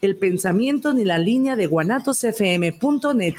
el pensamiento ni la línea de guanatosfm.net.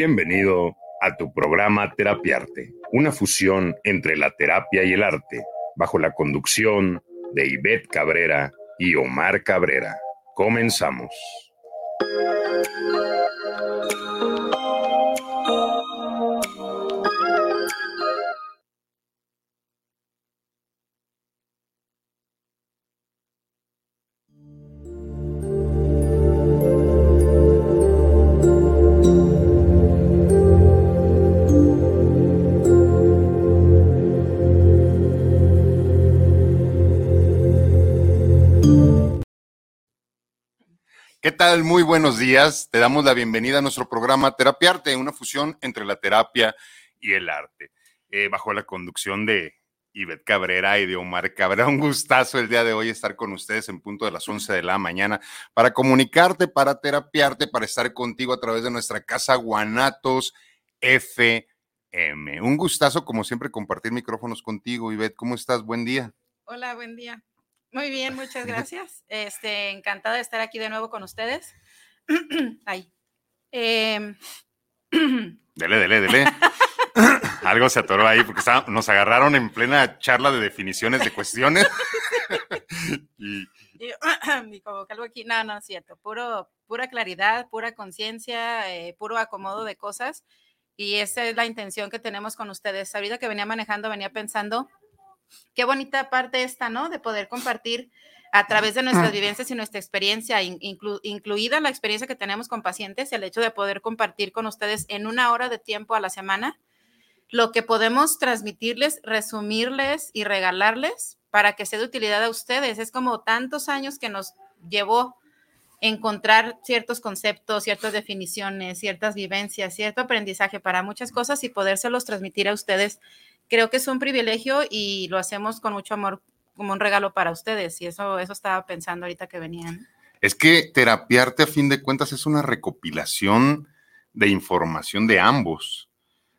Bienvenido a tu programa Terapiarte, una fusión entre la terapia y el arte, bajo la conducción de Ivette Cabrera y Omar Cabrera. Comenzamos. ¿Qué tal? Muy buenos días. Te damos la bienvenida a nuestro programa Terapiarte, una fusión entre la terapia y el arte, eh, bajo la conducción de Ivette Cabrera y de Omar Cabrera. Un gustazo el día de hoy estar con ustedes en punto de las 11 de la mañana para comunicarte, para terapiarte, para estar contigo a través de nuestra casa Guanatos FM. Un gustazo, como siempre, compartir micrófonos contigo. Ivette, ¿cómo estás? Buen día. Hola, buen día. Muy bien, muchas gracias. Este, encantada de estar aquí de nuevo con ustedes. Ay. Em, dele, dele, dele. Algo se atoró ahí porque nos agarraron en plena charla de definiciones de cuestiones. y, como que algo aquí, no, no es cierto. Puro, pura claridad, pura conciencia, eh, puro acomodo de cosas. Y esa es la intención que tenemos con ustedes. Ahorita que venía manejando, venía pensando qué bonita parte esta, ¿no? De poder compartir a través de nuestras vivencias y nuestra experiencia, incluida la experiencia que tenemos con pacientes, el hecho de poder compartir con ustedes en una hora de tiempo a la semana lo que podemos transmitirles, resumirles y regalarles para que sea de utilidad a ustedes. Es como tantos años que nos llevó encontrar ciertos conceptos, ciertas definiciones, ciertas vivencias, cierto aprendizaje para muchas cosas y podérselos transmitir a ustedes creo que es un privilegio y lo hacemos con mucho amor como un regalo para ustedes y eso, eso estaba pensando ahorita que venían. Es que terapiarte a fin de cuentas es una recopilación de información de ambos,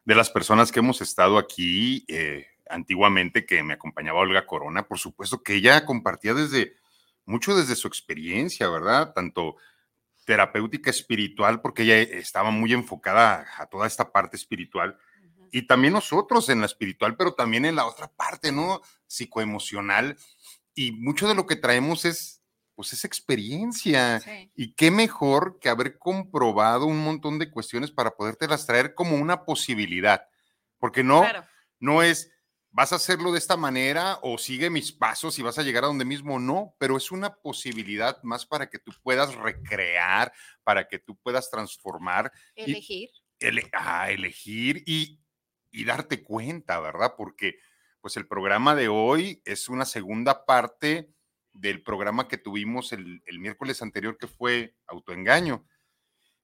de las personas que hemos estado aquí eh, antiguamente, que me acompañaba Olga Corona, por supuesto que ella compartía desde mucho desde su experiencia, ¿verdad? Tanto terapéutica espiritual, porque ella estaba muy enfocada a toda esta parte espiritual, y también nosotros en la espiritual, pero también en la otra parte, ¿no? Psicoemocional. Y mucho de lo que traemos es, pues, esa experiencia. Y qué mejor que haber comprobado un montón de cuestiones para podértelas traer como una posibilidad. Porque no, no es, vas a hacerlo de esta manera o sigue mis pasos y vas a llegar a donde mismo, no, pero es una posibilidad más para que tú puedas recrear, para que tú puedas transformar. Elegir. a elegir y, y darte cuenta, ¿verdad? Porque pues el programa de hoy es una segunda parte del programa que tuvimos el, miércoles anterior que fue autoengaño.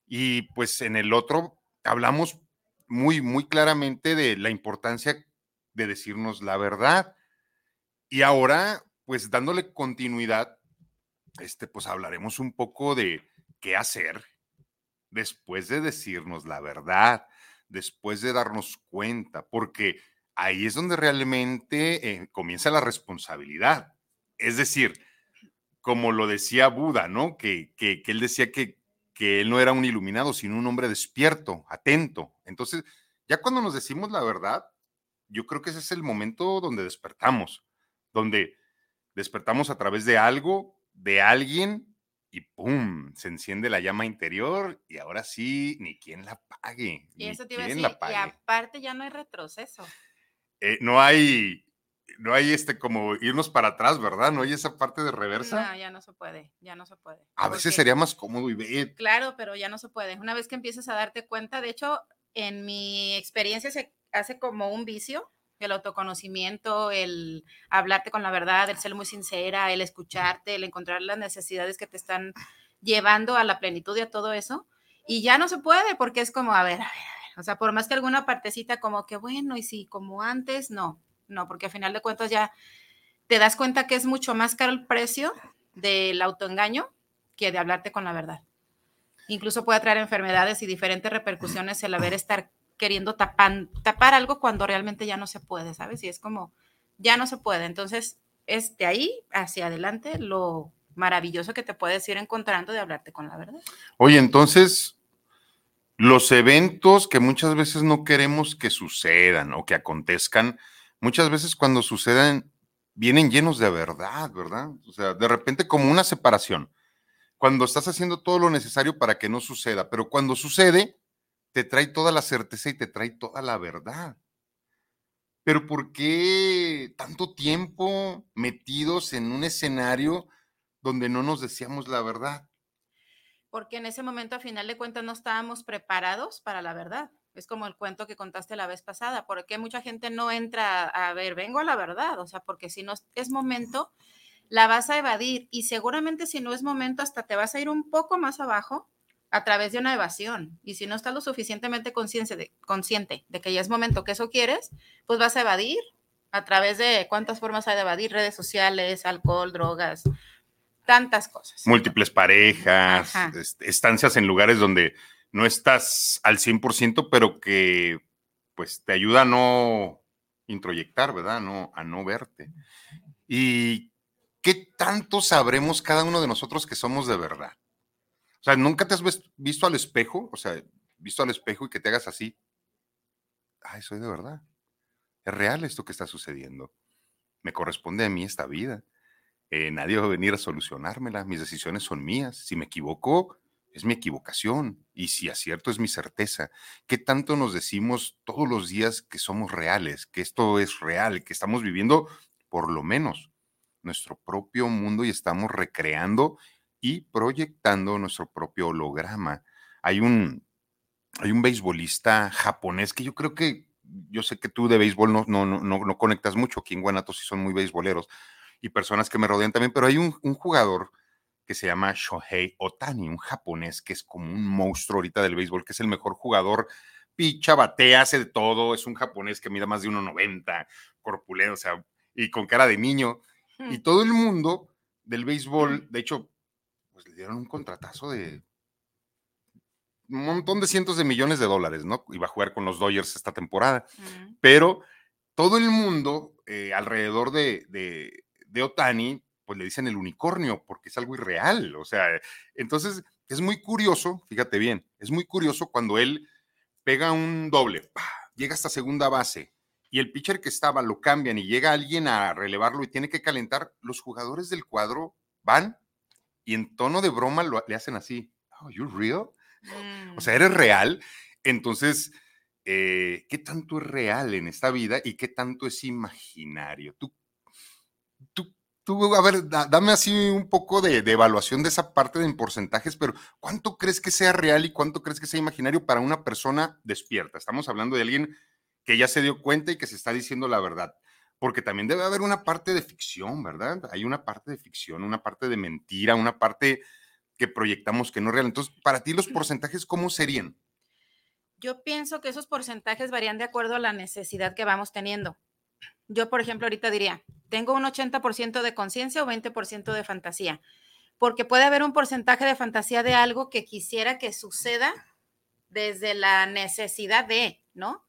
Y pues en el otro hablamos muy, muy claramente de la importancia de decirnos la verdad. Y ahora, pues dándole continuidad, este, pues hablaremos un poco de qué hacer después de decirnos la verdad después de darnos cuenta, porque ahí es donde realmente eh, comienza la responsabilidad. Es decir, como lo decía Buda, ¿no? Que, que, él decía que, que él no era un iluminado, sino un hombre despierto, atento. Entonces, ya cuando nos decimos la verdad, yo creo que ese es el momento donde despertamos, donde despertamos a través de algo, de alguien, y ¡pum! Se enciende la llama interior y ahora sí, ni quien la pague. Y eso te iba a decir, y aparte ya no hay retroceso. Eh, no hay, no hay este como irnos para atrás, ¿verdad? No hay esa parte de reversa. No, ya no se puede, ya no se puede. A veces sería más cómodo y ver. Claro, pero ya no se puede. Una vez que empiezas a darte cuenta, de hecho, en mi experiencia se hace como un vicio, el autoconocimiento, el hablarte con la verdad, el ser muy sincera, el escucharte, el encontrar las necesidades que te están llevando a la plenitud y a todo eso. Y ya no se puede porque es como, a ver, a ver, a ver. O sea, por más que alguna partecita como que, bueno, y si como antes, no, no, porque al final de cuentas ya te das cuenta que es mucho más caro el precio del autoengaño que de hablarte con la verdad. Incluso puede traer enfermedades y diferentes repercusiones el haber estar queriendo tapar, tapar algo cuando realmente ya no se puede, ¿sabes? Y es como, ya no se puede. Entonces, es de ahí hacia adelante lo maravilloso que te puedes ir encontrando de hablarte con la verdad. Oye, entonces, los eventos que muchas veces no queremos que sucedan o que acontezcan, muchas veces cuando suceden, vienen llenos de verdad, ¿verdad? O sea, de repente como una separación. Cuando estás haciendo todo lo necesario para que no suceda, pero cuando sucede, te trae toda la certeza y te trae toda la verdad. Pero ¿por qué tanto tiempo metidos en un escenario donde no nos decíamos la verdad? Porque en ese momento, a final de cuentas, no estábamos preparados para la verdad. Es como el cuento que contaste la vez pasada. ¿Por qué mucha gente no entra a ver, vengo a la verdad? O sea, porque si no es momento, la vas a evadir y seguramente si no es momento, hasta te vas a ir un poco más abajo a través de una evasión. Y si no estás lo suficientemente consciente de, consciente de que ya es momento que eso quieres, pues vas a evadir a través de cuántas formas hay de evadir, redes sociales, alcohol, drogas, tantas cosas. Múltiples parejas, estancias en lugares donde no estás al 100%, pero que pues te ayuda a no introyectar, ¿verdad? No, a no verte. ¿Y qué tanto sabremos cada uno de nosotros que somos de verdad? Sea, ¿nunca te has visto al espejo? O sea, visto al espejo y que te hagas así. Ay, soy de verdad. Es real esto que está sucediendo. Me corresponde a mí esta vida. Eh, nadie va a venir a solucionármela. Mis decisiones son mías. Si me equivoco, es mi equivocación. Y si acierto, es mi certeza. ¿Qué tanto nos decimos todos los días que somos reales, que esto es real, que estamos viviendo por lo menos nuestro propio mundo y estamos recreando y proyectando nuestro propio holograma. Hay un, hay un beisbolista japonés que yo creo que, yo sé que tú de béisbol no, no, no, no conectas mucho, aquí en Guanatos sí son muy beisboleros y personas que me rodean también, pero hay un, un jugador que se llama Shohei Otani, un japonés que es como un monstruo ahorita del béisbol, que es el mejor jugador, picha, batea, hace de todo, es un japonés que mide más de 1,90, corpulento, o sea, y con cara de niño. Y hmm. todo el mundo del béisbol, de hecho, pues le dieron un contratazo de un montón de cientos de millones de dólares, ¿no? Iba a jugar con los Dodgers esta temporada. Pero todo el mundo eh, alrededor de, de, Otani, pues le dicen el unicornio, porque es algo irreal. O sea, entonces es muy curioso, fíjate bien, es muy curioso cuando él pega un doble, llega hasta segunda base y el pitcher que estaba lo cambian y llega alguien a relevarlo y tiene que calentar, los jugadores del cuadro van y en tono de broma lo, le hacen así, oh, you real? O sea, mm. ¿eres real? Entonces, eh, ¿qué tanto es real en esta vida y qué tanto es imaginario? Tú, tú, tú a ver, dame así un poco de, de, evaluación de esa parte de en porcentajes, pero ¿cuánto crees que sea real y cuánto crees que sea imaginario para una persona despierta? Estamos hablando de alguien que ya se dio cuenta y que se está diciendo la verdad porque también debe haber una parte de ficción, ¿verdad? Hay una parte de ficción, una parte de mentira, una parte que proyectamos que no es real. Entonces, para ti los porcentajes, ¿cómo serían? Yo pienso que esos porcentajes varían de acuerdo a la necesidad que vamos teniendo. Yo, por ejemplo, ahorita diría, tengo un 80% de conciencia o 20% de fantasía, porque puede haber un porcentaje de fantasía de algo que quisiera que suceda desde la necesidad de, ¿no?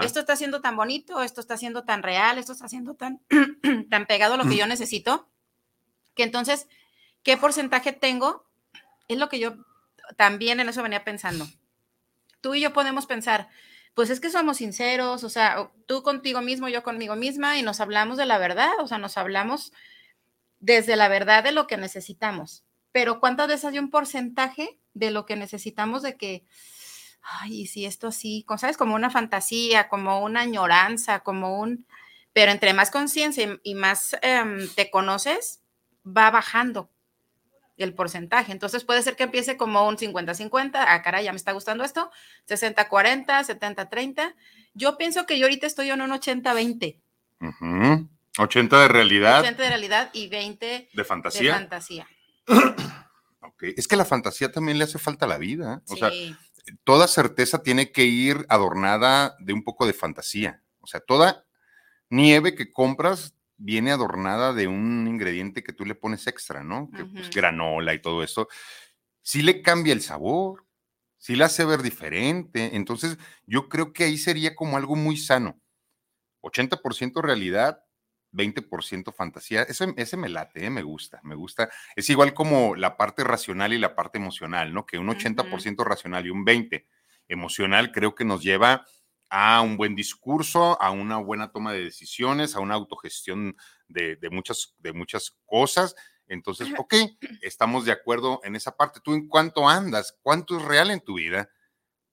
Esto está siendo tan bonito, esto está siendo tan real, esto está siendo tan, tan pegado a lo que yo necesito, que entonces, ¿qué porcentaje tengo? Es lo que yo también en eso venía pensando. Tú y yo podemos pensar, pues es que somos sinceros, o sea, tú contigo mismo, yo conmigo misma, y nos hablamos de la verdad, o sea, nos hablamos desde la verdad de lo que necesitamos. Pero ¿cuántas veces hay un porcentaje de lo que necesitamos de que, ay, si esto así, ¿sabes? Como una fantasía, como una añoranza, como un... Pero entre más conciencia y, más em, te conoces, va bajando el porcentaje. Entonces puede ser que empiece como un 50-50, ah, caray, ya me está gustando esto, 60-40, 70-30. Yo pienso que yo ahorita estoy en un 80-20. 80 de realidad. 80 de realidad y 20 de fantasía. De fantasía. Es que la fantasía también le hace falta a la vida. O sea, toda certeza tiene que ir adornada de un poco de fantasía. O sea, toda nieve que compras viene adornada de un ingrediente que tú le pones extra, ¿no? Que, pues, granola y todo eso. Sí le cambia el sabor, sí le hace ver diferente. Entonces, yo creo que ahí sería como algo muy sano. 80% realidad, 20% fantasía. Ese, ese me late, ¿eh? me gusta, me gusta. Es igual como la parte racional y la parte emocional, ¿no? Que un 80% racional y un 20% emocional creo que nos lleva a un buen discurso, a una buena toma de decisiones, a una autogestión de, muchas, de muchas cosas. Entonces, ok, estamos de acuerdo en esa parte. ¿Tú en cuánto andas? ¿Cuánto es real en tu vida?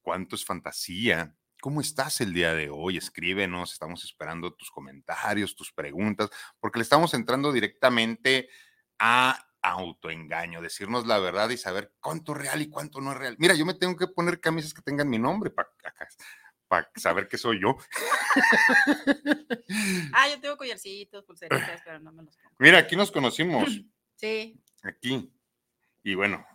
¿Cuánto es fantasía? ¿Cómo estás el día de hoy? Escríbenos, estamos esperando tus comentarios, tus preguntas, porque le estamos entrando directamente a autoengaño, decirnos la verdad y saber cuánto es real y cuánto no es real. Mira, yo me tengo que poner camisas que tengan mi nombre para para saber que soy yo. ah, yo tengo collarcitos, pulseritas, pero no me los pongo. Mira, aquí nos conocimos. Sí. Aquí. Y bueno,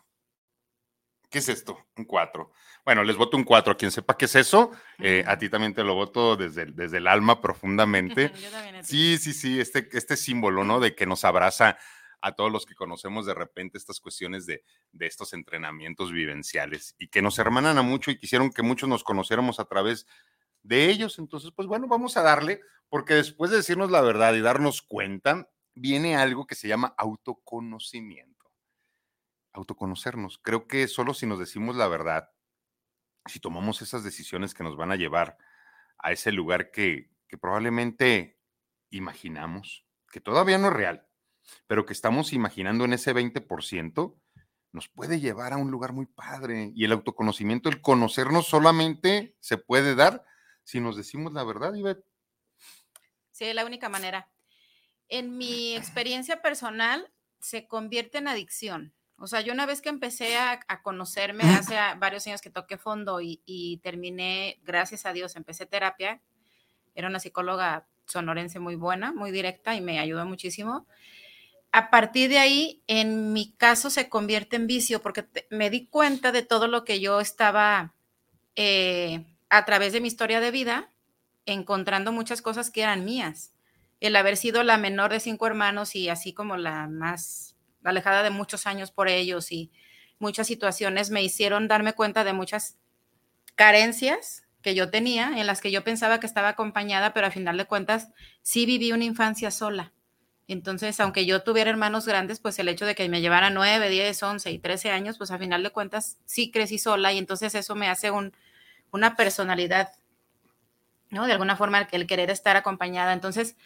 ¿qué es esto? Un 4. Bueno, les voto un 4. Quien sepa qué es eso, eh, a ti también te lo voto desde, desde el alma profundamente. Yo también sí, sí, sí, este, este símbolo, ¿no? De que nos abraza a todos los que conocemos de repente estas cuestiones de, estos entrenamientos vivenciales y que nos hermanan a mucho y quisieron que muchos nos conociéramos a través de ellos. Entonces, pues bueno, vamos a darle, porque después de decirnos la verdad y darnos cuenta, viene algo que se llama autoconocimiento. Autoconocernos. Creo que solo si nos decimos la verdad, si tomamos esas decisiones que nos van a llevar a ese lugar que, probablemente imaginamos, que todavía no es real, pero que estamos imaginando en ese 20%, nos puede llevar a un lugar muy padre. Y el autoconocimiento, el conocernos solamente se puede dar si nos decimos la verdad, Ivette. Sí, es la única manera. En mi experiencia personal, se convierte en adicción. O sea, yo una vez que empecé a, conocerme, hace varios años que toqué fondo y, y, terminé, gracias a Dios, empecé terapia. Era una psicóloga sonorense muy buena, muy directa y me ayudó muchísimo a partir de ahí, en mi caso, se convierte en vicio porque me di cuenta de todo lo que yo estaba eh, a través de mi historia de vida, encontrando muchas cosas que eran mías. El haber sido la menor de cinco hermanos y así como la más alejada de muchos años por ellos y muchas situaciones me hicieron darme cuenta de muchas carencias que yo tenía, en las que yo pensaba que estaba acompañada, pero a final de cuentas sí viví una infancia sola entonces, aunque yo tuviera hermanos grandes, pues el hecho de que me llevara 9, 10, 11 y 13 años, pues a final de cuentas sí crecí sola y entonces eso me hace un, una personalidad, ¿no? De alguna forma el, querer estar acompañada. Entonces,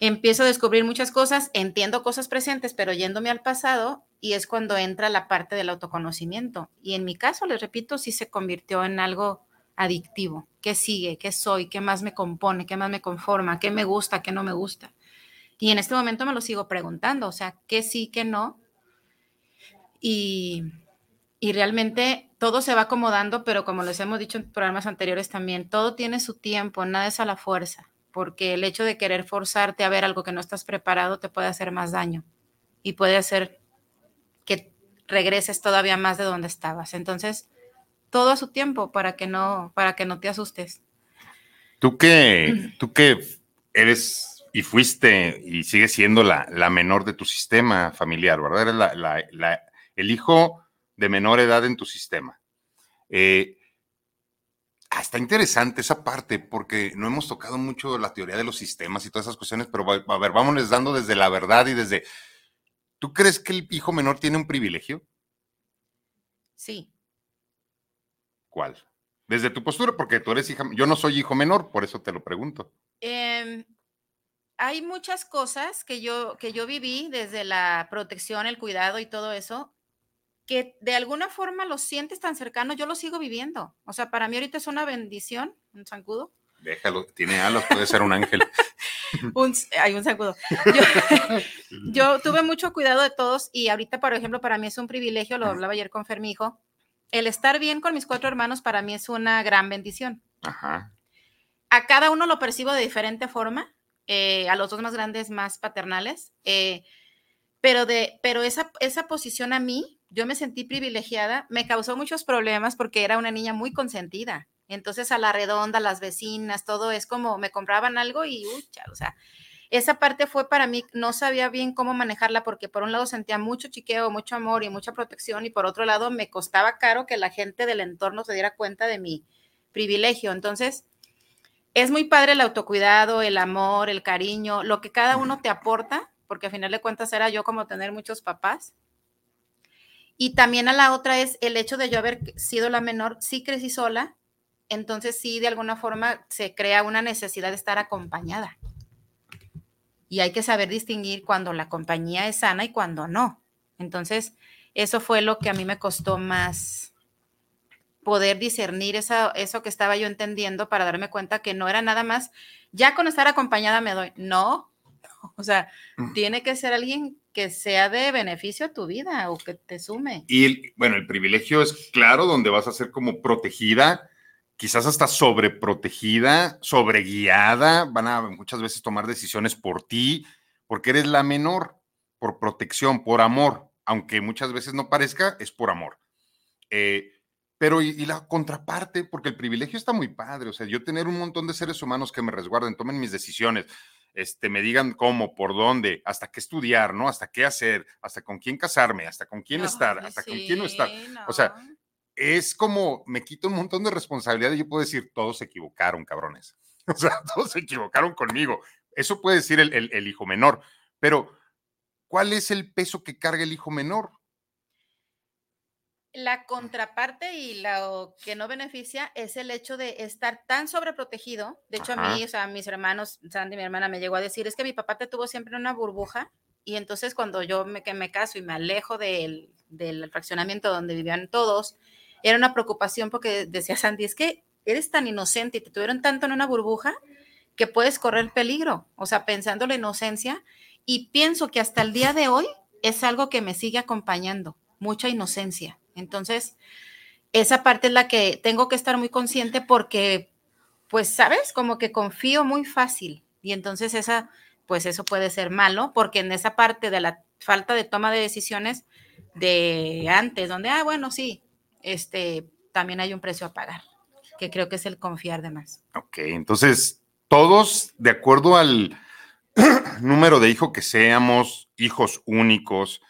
empiezo a descubrir muchas cosas, entiendo cosas presentes, pero yéndome al pasado y es cuando entra la parte del autoconocimiento. Y en mi caso, les repito, sí se convirtió en algo adictivo. ¿Qué sigue? ¿Qué soy? ¿Qué más me compone? ¿Qué más me conforma? ¿Qué me gusta? ¿Qué no me gusta? Y en este momento me lo sigo preguntando, o sea, qué sí, qué no. Y, y realmente todo se va acomodando, pero como les hemos dicho en programas anteriores también, todo tiene su tiempo, nada es a la fuerza, porque el hecho de querer forzarte a ver algo que no estás preparado te puede hacer más daño y puede hacer que regreses todavía más de donde estabas. Entonces, todo a su tiempo para que no, para que no te asustes. Tú que, tú que eres y fuiste y sigues siendo la, menor de tu sistema familiar, ¿verdad? Eres el hijo de menor edad en tu sistema. Eh, ah, está interesante esa parte porque no hemos tocado mucho la teoría de los sistemas y todas esas cuestiones, pero a ver, vámonos dando desde la verdad y desde... ¿Tú crees que el hijo menor tiene un privilegio? Sí. ¿Cuál? Desde tu postura, porque tú eres hija, yo no soy hijo menor, por eso te lo pregunto. Em, hay muchas cosas que yo, que yo viví desde la protección, el cuidado y todo eso, que de alguna forma lo sientes tan cercano, yo lo sigo viviendo. O sea, para mí ahorita es una bendición, un zancudo. Déjalo, tiene alas, puede ser un ángel. hay un zancudo. Yo, tuve mucho cuidado de todos y ahorita, por ejemplo, para mí es un privilegio, lo hablaba ayer con Fermijo, el estar bien con mis cuatro hermanos para mí es una gran bendición. Ajá. A cada uno lo percibo de diferente forma, eh, a los dos más grandes más paternales, eh, pero, de, pero esa, esa posición a mí, yo me sentí privilegiada, me causó muchos problemas porque era una niña muy consentida. Entonces a la redonda, las vecinas, todo es como me compraban algo y, uy, o sea, esa parte fue para mí, no sabía bien cómo manejarla porque por un lado sentía mucho chiqueo, mucho amor y mucha protección y por otro lado me costaba caro que la gente del entorno se diera cuenta de mi privilegio. Entonces, es muy padre el autocuidado, el amor, el cariño, lo que cada uno te aporta, porque a final de cuentas era yo como tener muchos papás. Y también a la otra es el hecho de yo haber sido la menor, sí crecí sola, entonces sí de alguna forma se crea una necesidad de estar acompañada. Y hay que saber distinguir cuando la compañía es sana y cuando no. Entonces, eso fue lo que a mí me costó más poder discernir eso que estaba yo entendiendo para darme cuenta que no era nada más, ya con estar acompañada me doy, no, o sea, mm. tiene que ser alguien que sea de beneficio a tu vida o que te sume. Y bueno, el privilegio es claro, donde vas a ser como protegida, quizás hasta sobreprotegida, sobreguiada, van a muchas veces tomar decisiones por ti, porque eres la menor, por protección, por amor, aunque muchas veces no parezca, es por amor. Eh, pero y, la contraparte, porque el privilegio está muy padre, o sea, yo tener un montón de seres humanos que me resguarden, tomen mis decisiones, este, me digan cómo, por dónde, hasta qué estudiar, ¿no? Hasta qué hacer, hasta con quién casarme, hasta con quién estar, hasta con quién no estar. O sea, es como me quito un montón de responsabilidad y yo puedo decir, todos se equivocaron, cabrones. O sea, todos se equivocaron conmigo. Eso puede decir el, el hijo menor, pero ¿cuál es el peso que carga el hijo menor? La contraparte y lo que no beneficia es el hecho de estar tan sobreprotegido. De hecho, a mí, o sea, mis hermanos, Sandy, mi hermana, me llegó a decir, es que mi papá te tuvo siempre en una burbuja y entonces cuando yo me, que me caso y me alejo del, del fraccionamiento donde vivían todos, era una preocupación porque decía Sandy, es que eres tan inocente y te tuvieron tanto en una burbuja que puedes correr peligro, o sea, pensando la inocencia y pienso que hasta el día de hoy es algo que me sigue acompañando, mucha inocencia. Entonces, esa parte es la que tengo que estar muy consciente porque, pues, ¿sabes? Como que confío muy fácil. Y entonces esa, pues eso puede ser malo porque en esa parte de la falta de toma de decisiones de antes, donde, ah, bueno, sí, este, también hay un precio a pagar, que creo que es el confiar de más. Ok, entonces, todos, de acuerdo al número de hijos que seamos, hijos únicos,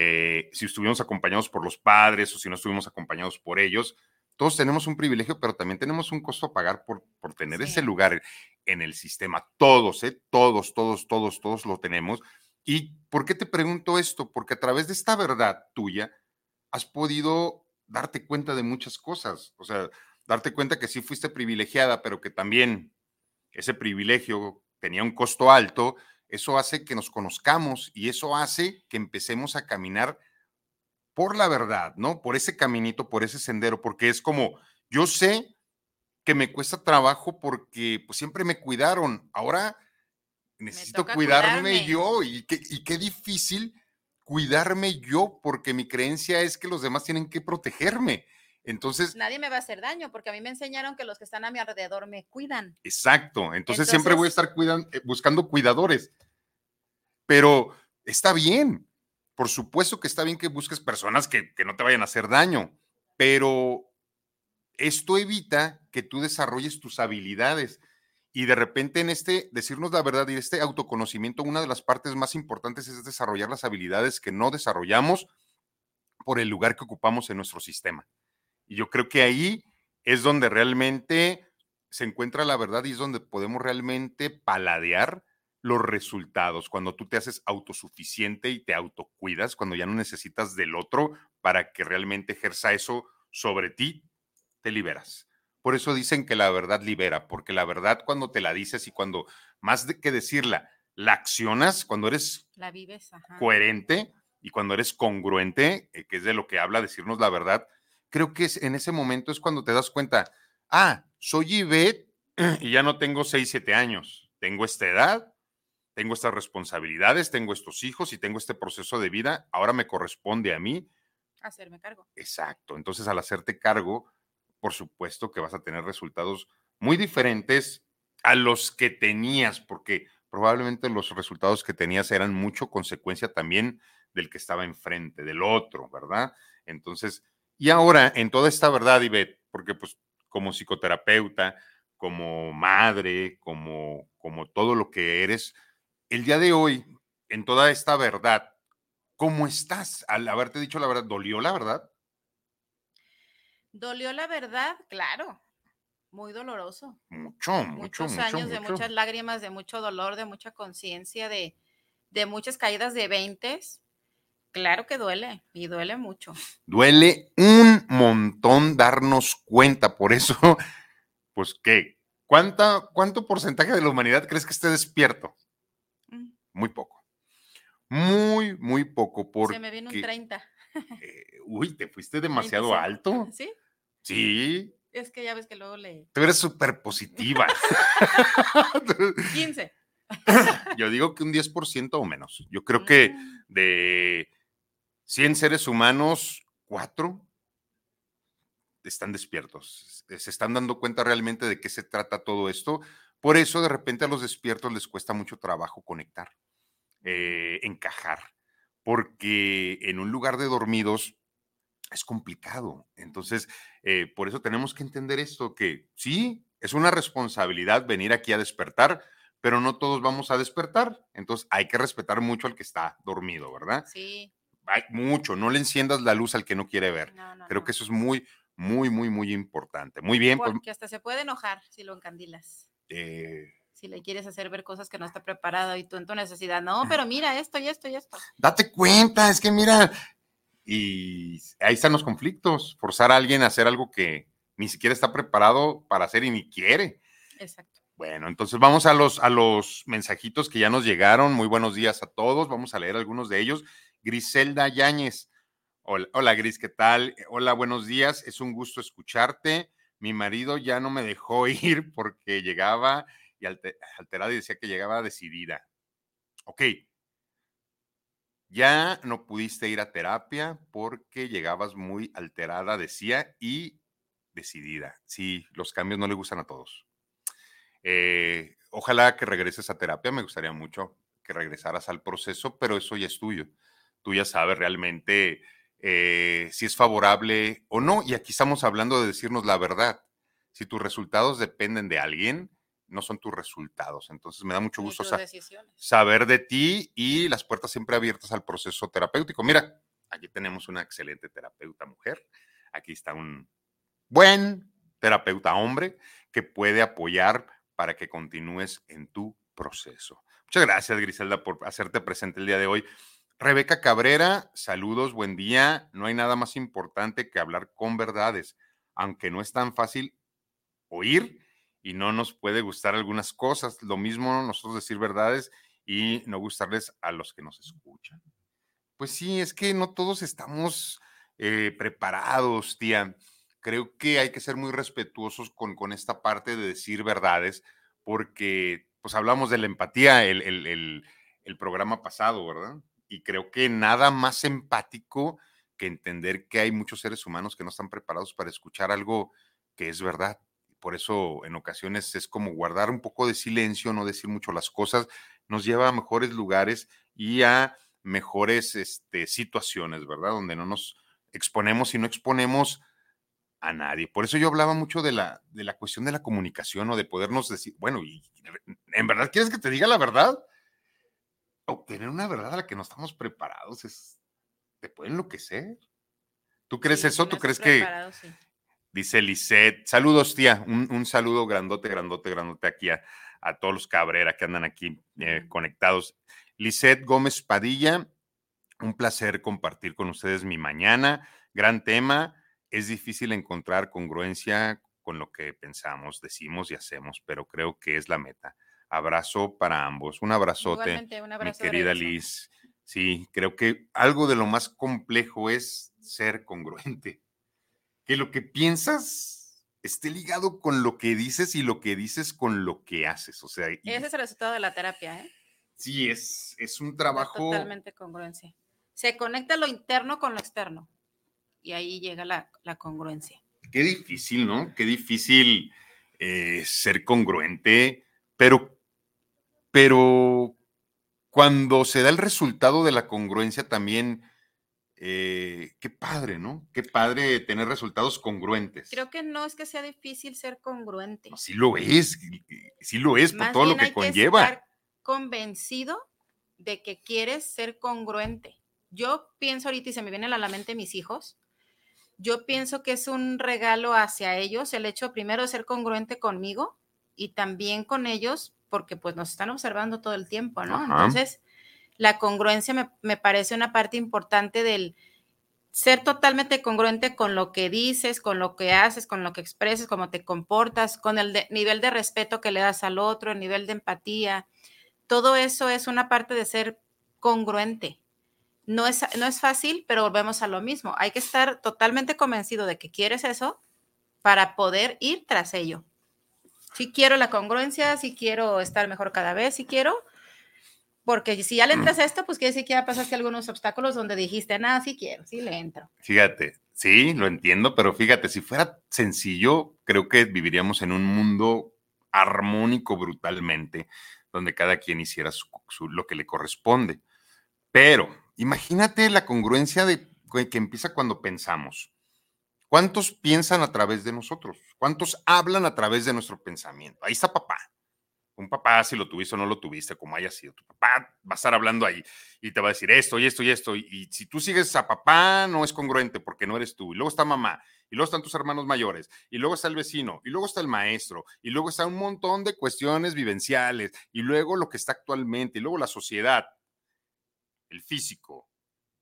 eh, si estuvimos acompañados por los padres o si no estuvimos acompañados por ellos. Todos tenemos un privilegio, pero también tenemos un costo a pagar por, por tener ese lugar en el sistema. Todos, ¿eh? Todos, todos, todos, todos lo tenemos. ¿Y por qué te pregunto esto? Porque a través de esta verdad tuya has podido darte cuenta de muchas cosas. O sea, darte cuenta que sí fuiste privilegiada, pero que también ese privilegio tenía un costo alto eso hace que nos conozcamos y eso hace que empecemos a caminar por la verdad, ¿no? Por ese caminito, por ese sendero, porque es como, yo sé que me cuesta trabajo porque pues, siempre me cuidaron, ahora necesito cuidarme, yo y qué, y qué difícil cuidarme yo porque mi creencia es que los demás tienen que protegerme. Entonces. Nadie me va a hacer daño porque a mí me enseñaron que los que están a mi alrededor me cuidan. Exacto. Entonces, siempre voy a estar eh, buscando cuidadores. Pero está bien. Por supuesto que está bien que busques personas que, que no te vayan a hacer daño, pero esto evita que tú desarrolles tus habilidades. Y de repente en este, decirnos la verdad y este autoconocimiento, una de las partes más importantes es desarrollar las habilidades que no desarrollamos por el lugar que ocupamos en nuestro sistema. Y yo creo que ahí es donde realmente se encuentra la verdad y es donde podemos realmente paladear los resultados, cuando tú te haces autosuficiente y te autocuidas, cuando ya no necesitas del otro para que realmente ejerza eso sobre ti, te liberas. Por eso dicen que la verdad libera, porque la verdad cuando te la dices y cuando más de que decirla, la accionas, cuando eres La vives, ajá. coherente y cuando eres congruente, eh, que es de lo que habla decirnos la verdad, creo que es, en ese momento es cuando te das cuenta, ah, soy Ivette y ya no tengo 6, 7 años, tengo esta edad, tengo estas responsabilidades, tengo estos hijos y tengo este proceso de vida, ahora me corresponde a mí. Hacerme cargo. Exacto, entonces al hacerte cargo, por supuesto que vas a tener resultados muy diferentes a los que tenías, porque probablemente los resultados que tenías eran mucho consecuencia también del que estaba enfrente, del otro, ¿verdad? Entonces, y ahora en toda esta verdad, Ivette, porque pues como psicoterapeuta, como madre, como, como todo lo que eres, el día de hoy, en toda esta verdad, ¿cómo estás? Al haberte dicho la verdad, ¿dolió la verdad? ¿Dolió la verdad? Claro. Muy doloroso. Mucho, mucho, Muchos mucho, años de muchas lágrimas, de mucho dolor, de mucha conciencia, de, de muchas caídas de veintes. Claro que duele y duele mucho. Duele un montón darnos cuenta, por eso, pues, ¿qué? ¿Cuánta, ¿Cuánto porcentaje de la humanidad crees que esté despierto? Mm, Muy poco. Muy, muy poco. Porque, Se me vino un 30. eh, uy, te fuiste demasiado 25. alto. ¿Sí? Sí, Es que ya ves que luego le... tú eres súper positiva. 15. Yo digo que un 10% o menos. Yo creo que Mm, de 100 seres humanos, 4 están despiertos. Se se están dando cuenta realmente de qué se trata todo esto. Por eso de repente a los despiertos les cuesta mucho trabajo conectar, eh, encajar, porque en un lugar de dormidos es complicado. Entonces, eh, por eso tenemos que entender esto, que sí, es una responsabilidad venir aquí a despertar, pero no todos vamos a despertar. Entonces, hay que respetar mucho al que está dormido, ¿verdad? Sí. Hay mucho, no le enciendas la luz al que no quiere ver. No, no, Creo no. que eso es muy, muy, muy, muy importante. Muy bien, pues, Porque hasta se puede enojar si lo encandilas. eh, Si le quieres hacer ver cosas que no está preparado y tú en tu necesidad, no, pero mira esto y esto y esto. date cuenta, es que mira, y ahí están los conflictos, forzar a alguien a hacer algo que ni siquiera está preparado para hacer y ni quiere. Exacto. Bueno, entonces vamos a los, a los mensajitos que ya nos llegaron. Muy buenos días a todos. Vamos a leer algunos de ellos. Griselda Yáñez. Hola, Gris, ¿qué tal? Hola, buenos días. Es un gusto escucharte. Mi marido ya no me dejó ir porque llegaba y alte- alterada y decía que llegaba decidida. Ok. Ya no pudiste ir a terapia porque llegabas muy alterada, decía, y decidida. Sí, los cambios no le gustan a todos. Eh, ojalá que regreses a terapia, me gustaría mucho que regresaras al proceso, pero eso ya es tuyo. Tú ya sabes realmente eh, si es favorable o no. Y aquí estamos hablando de decirnos la verdad. Si tus resultados dependen de alguien, no son tus resultados. Entonces me da mucho gusto sa- saber de ti y las puertas siempre abiertas al proceso terapéutico. Mira, aquí tenemos una excelente terapeuta mujer. Aquí está un buen terapeuta hombre que puede apoyar para que continúes en tu proceso. Muchas gracias, Griselda, por hacerte presente el día de hoy. Rebeca Cabrera, saludos, buen día. No hay nada más importante que hablar con verdades, aunque no es tan fácil oír y no nos puede gustar algunas cosas. Lo mismo nosotros decir verdades y no gustarles a los que nos escuchan. Pues sí, es que no todos estamos eh, preparados, tía. Creo que hay que ser muy respetuosos con, con esta parte de decir verdades, porque pues hablamos de la empatía el, el- el- el programa pasado, ¿verdad? Y creo que nada más empático que entender que hay muchos seres humanos que no están preparados para escuchar algo que es verdad. Por eso en ocasiones es como guardar un poco de silencio, no decir mucho las cosas, nos lleva a mejores lugares y a mejores este, situaciones, ¿verdad? Donde no nos exponemos y no exponemos a nadie. Por eso yo hablaba mucho de la, de la cuestión de la comunicación o de podernos decir, bueno, ¿en verdad quieres que te diga la verdad? Obtener una verdad a la que no estamos preparados es, te puede enloquecer. ¿Tú crees Sí, eso? ¿Tú crees que, sí. Dice Lisette. Saludos, tía. Un, un saludo grandote, grandote, grandote aquí a, a todos los Cabrera que andan aquí eh, conectados. Lisette Gómez Padilla, un placer compartir con ustedes mi mañana. Gran tema. Es difícil encontrar congruencia con lo que pensamos, decimos y hacemos, pero creo que es la meta. Abrazo para ambos. Un abrazote, mi querida Liz. Sí, creo que algo de lo más complejo es ser congruente. Que lo que piensas esté ligado con lo que dices y lo que dices con lo que haces. O sea, ese es el resultado de la terapia, ¿eh? Sí, es, es un trabajo. Totalmente congruencia. Se conecta lo interno con lo externo y ahí llega la, congruencia. Qué difícil, ¿no? Qué difícil eh, ser congruente, pero, pero cuando se da el resultado de la congruencia también, eh, qué padre, ¿no? Qué padre tener resultados congruentes. Creo que no es que sea difícil ser congruente. sí lo es, sí lo es por todo lo que conlleva convencido de que quieres ser congruente. Yo pienso ahorita y se me vienen a la mente mis hijos. Yo pienso que es un regalo hacia ellos el hecho primero de ser congruente conmigo y también con ellos porque pues nos están observando todo el tiempo, ¿no? Entonces, la congruencia me, me, parece una parte importante del ser totalmente congruente con lo que dices, con lo que haces, con lo que expresas, cómo te comportas, con el nivel de respeto que le das al otro, el nivel de empatía, todo eso es una parte de ser congruente. No es, no es fácil, pero volvemos a lo mismo. Hay que estar totalmente convencido de que quieres eso para poder ir tras ello. Si quiero la congruencia, si quiero estar mejor cada vez, si quiero, porque si ya le entras a esto, pues quiere decir que ya pasaste algunos obstáculos donde dijiste, nada, sí quiero, sí le entro. Fíjate, sí, lo entiendo, pero fíjate, si fuera sencillo, creo que viviríamos en un mundo armónico brutalmente, donde cada quien hiciera lo que le corresponde. Pero imagínate la congruencia de que empieza cuando pensamos. ¿Cuántos piensan a través de nosotros? ¿Cuántos hablan a través de nuestro pensamiento? Ahí está papá. Un papá, si lo tuviste o no lo tuviste, como haya sido, tu papá va a estar hablando ahí y te va a decir esto y esto y esto. Y, si tú sigues a papá, no es congruente porque no eres tú. Y luego está mamá y luego están tus hermanos mayores, y luego está el vecino, y luego está el maestro, y luego está un montón de cuestiones vivenciales, y luego lo que está actualmente, y luego la sociedad, el físico,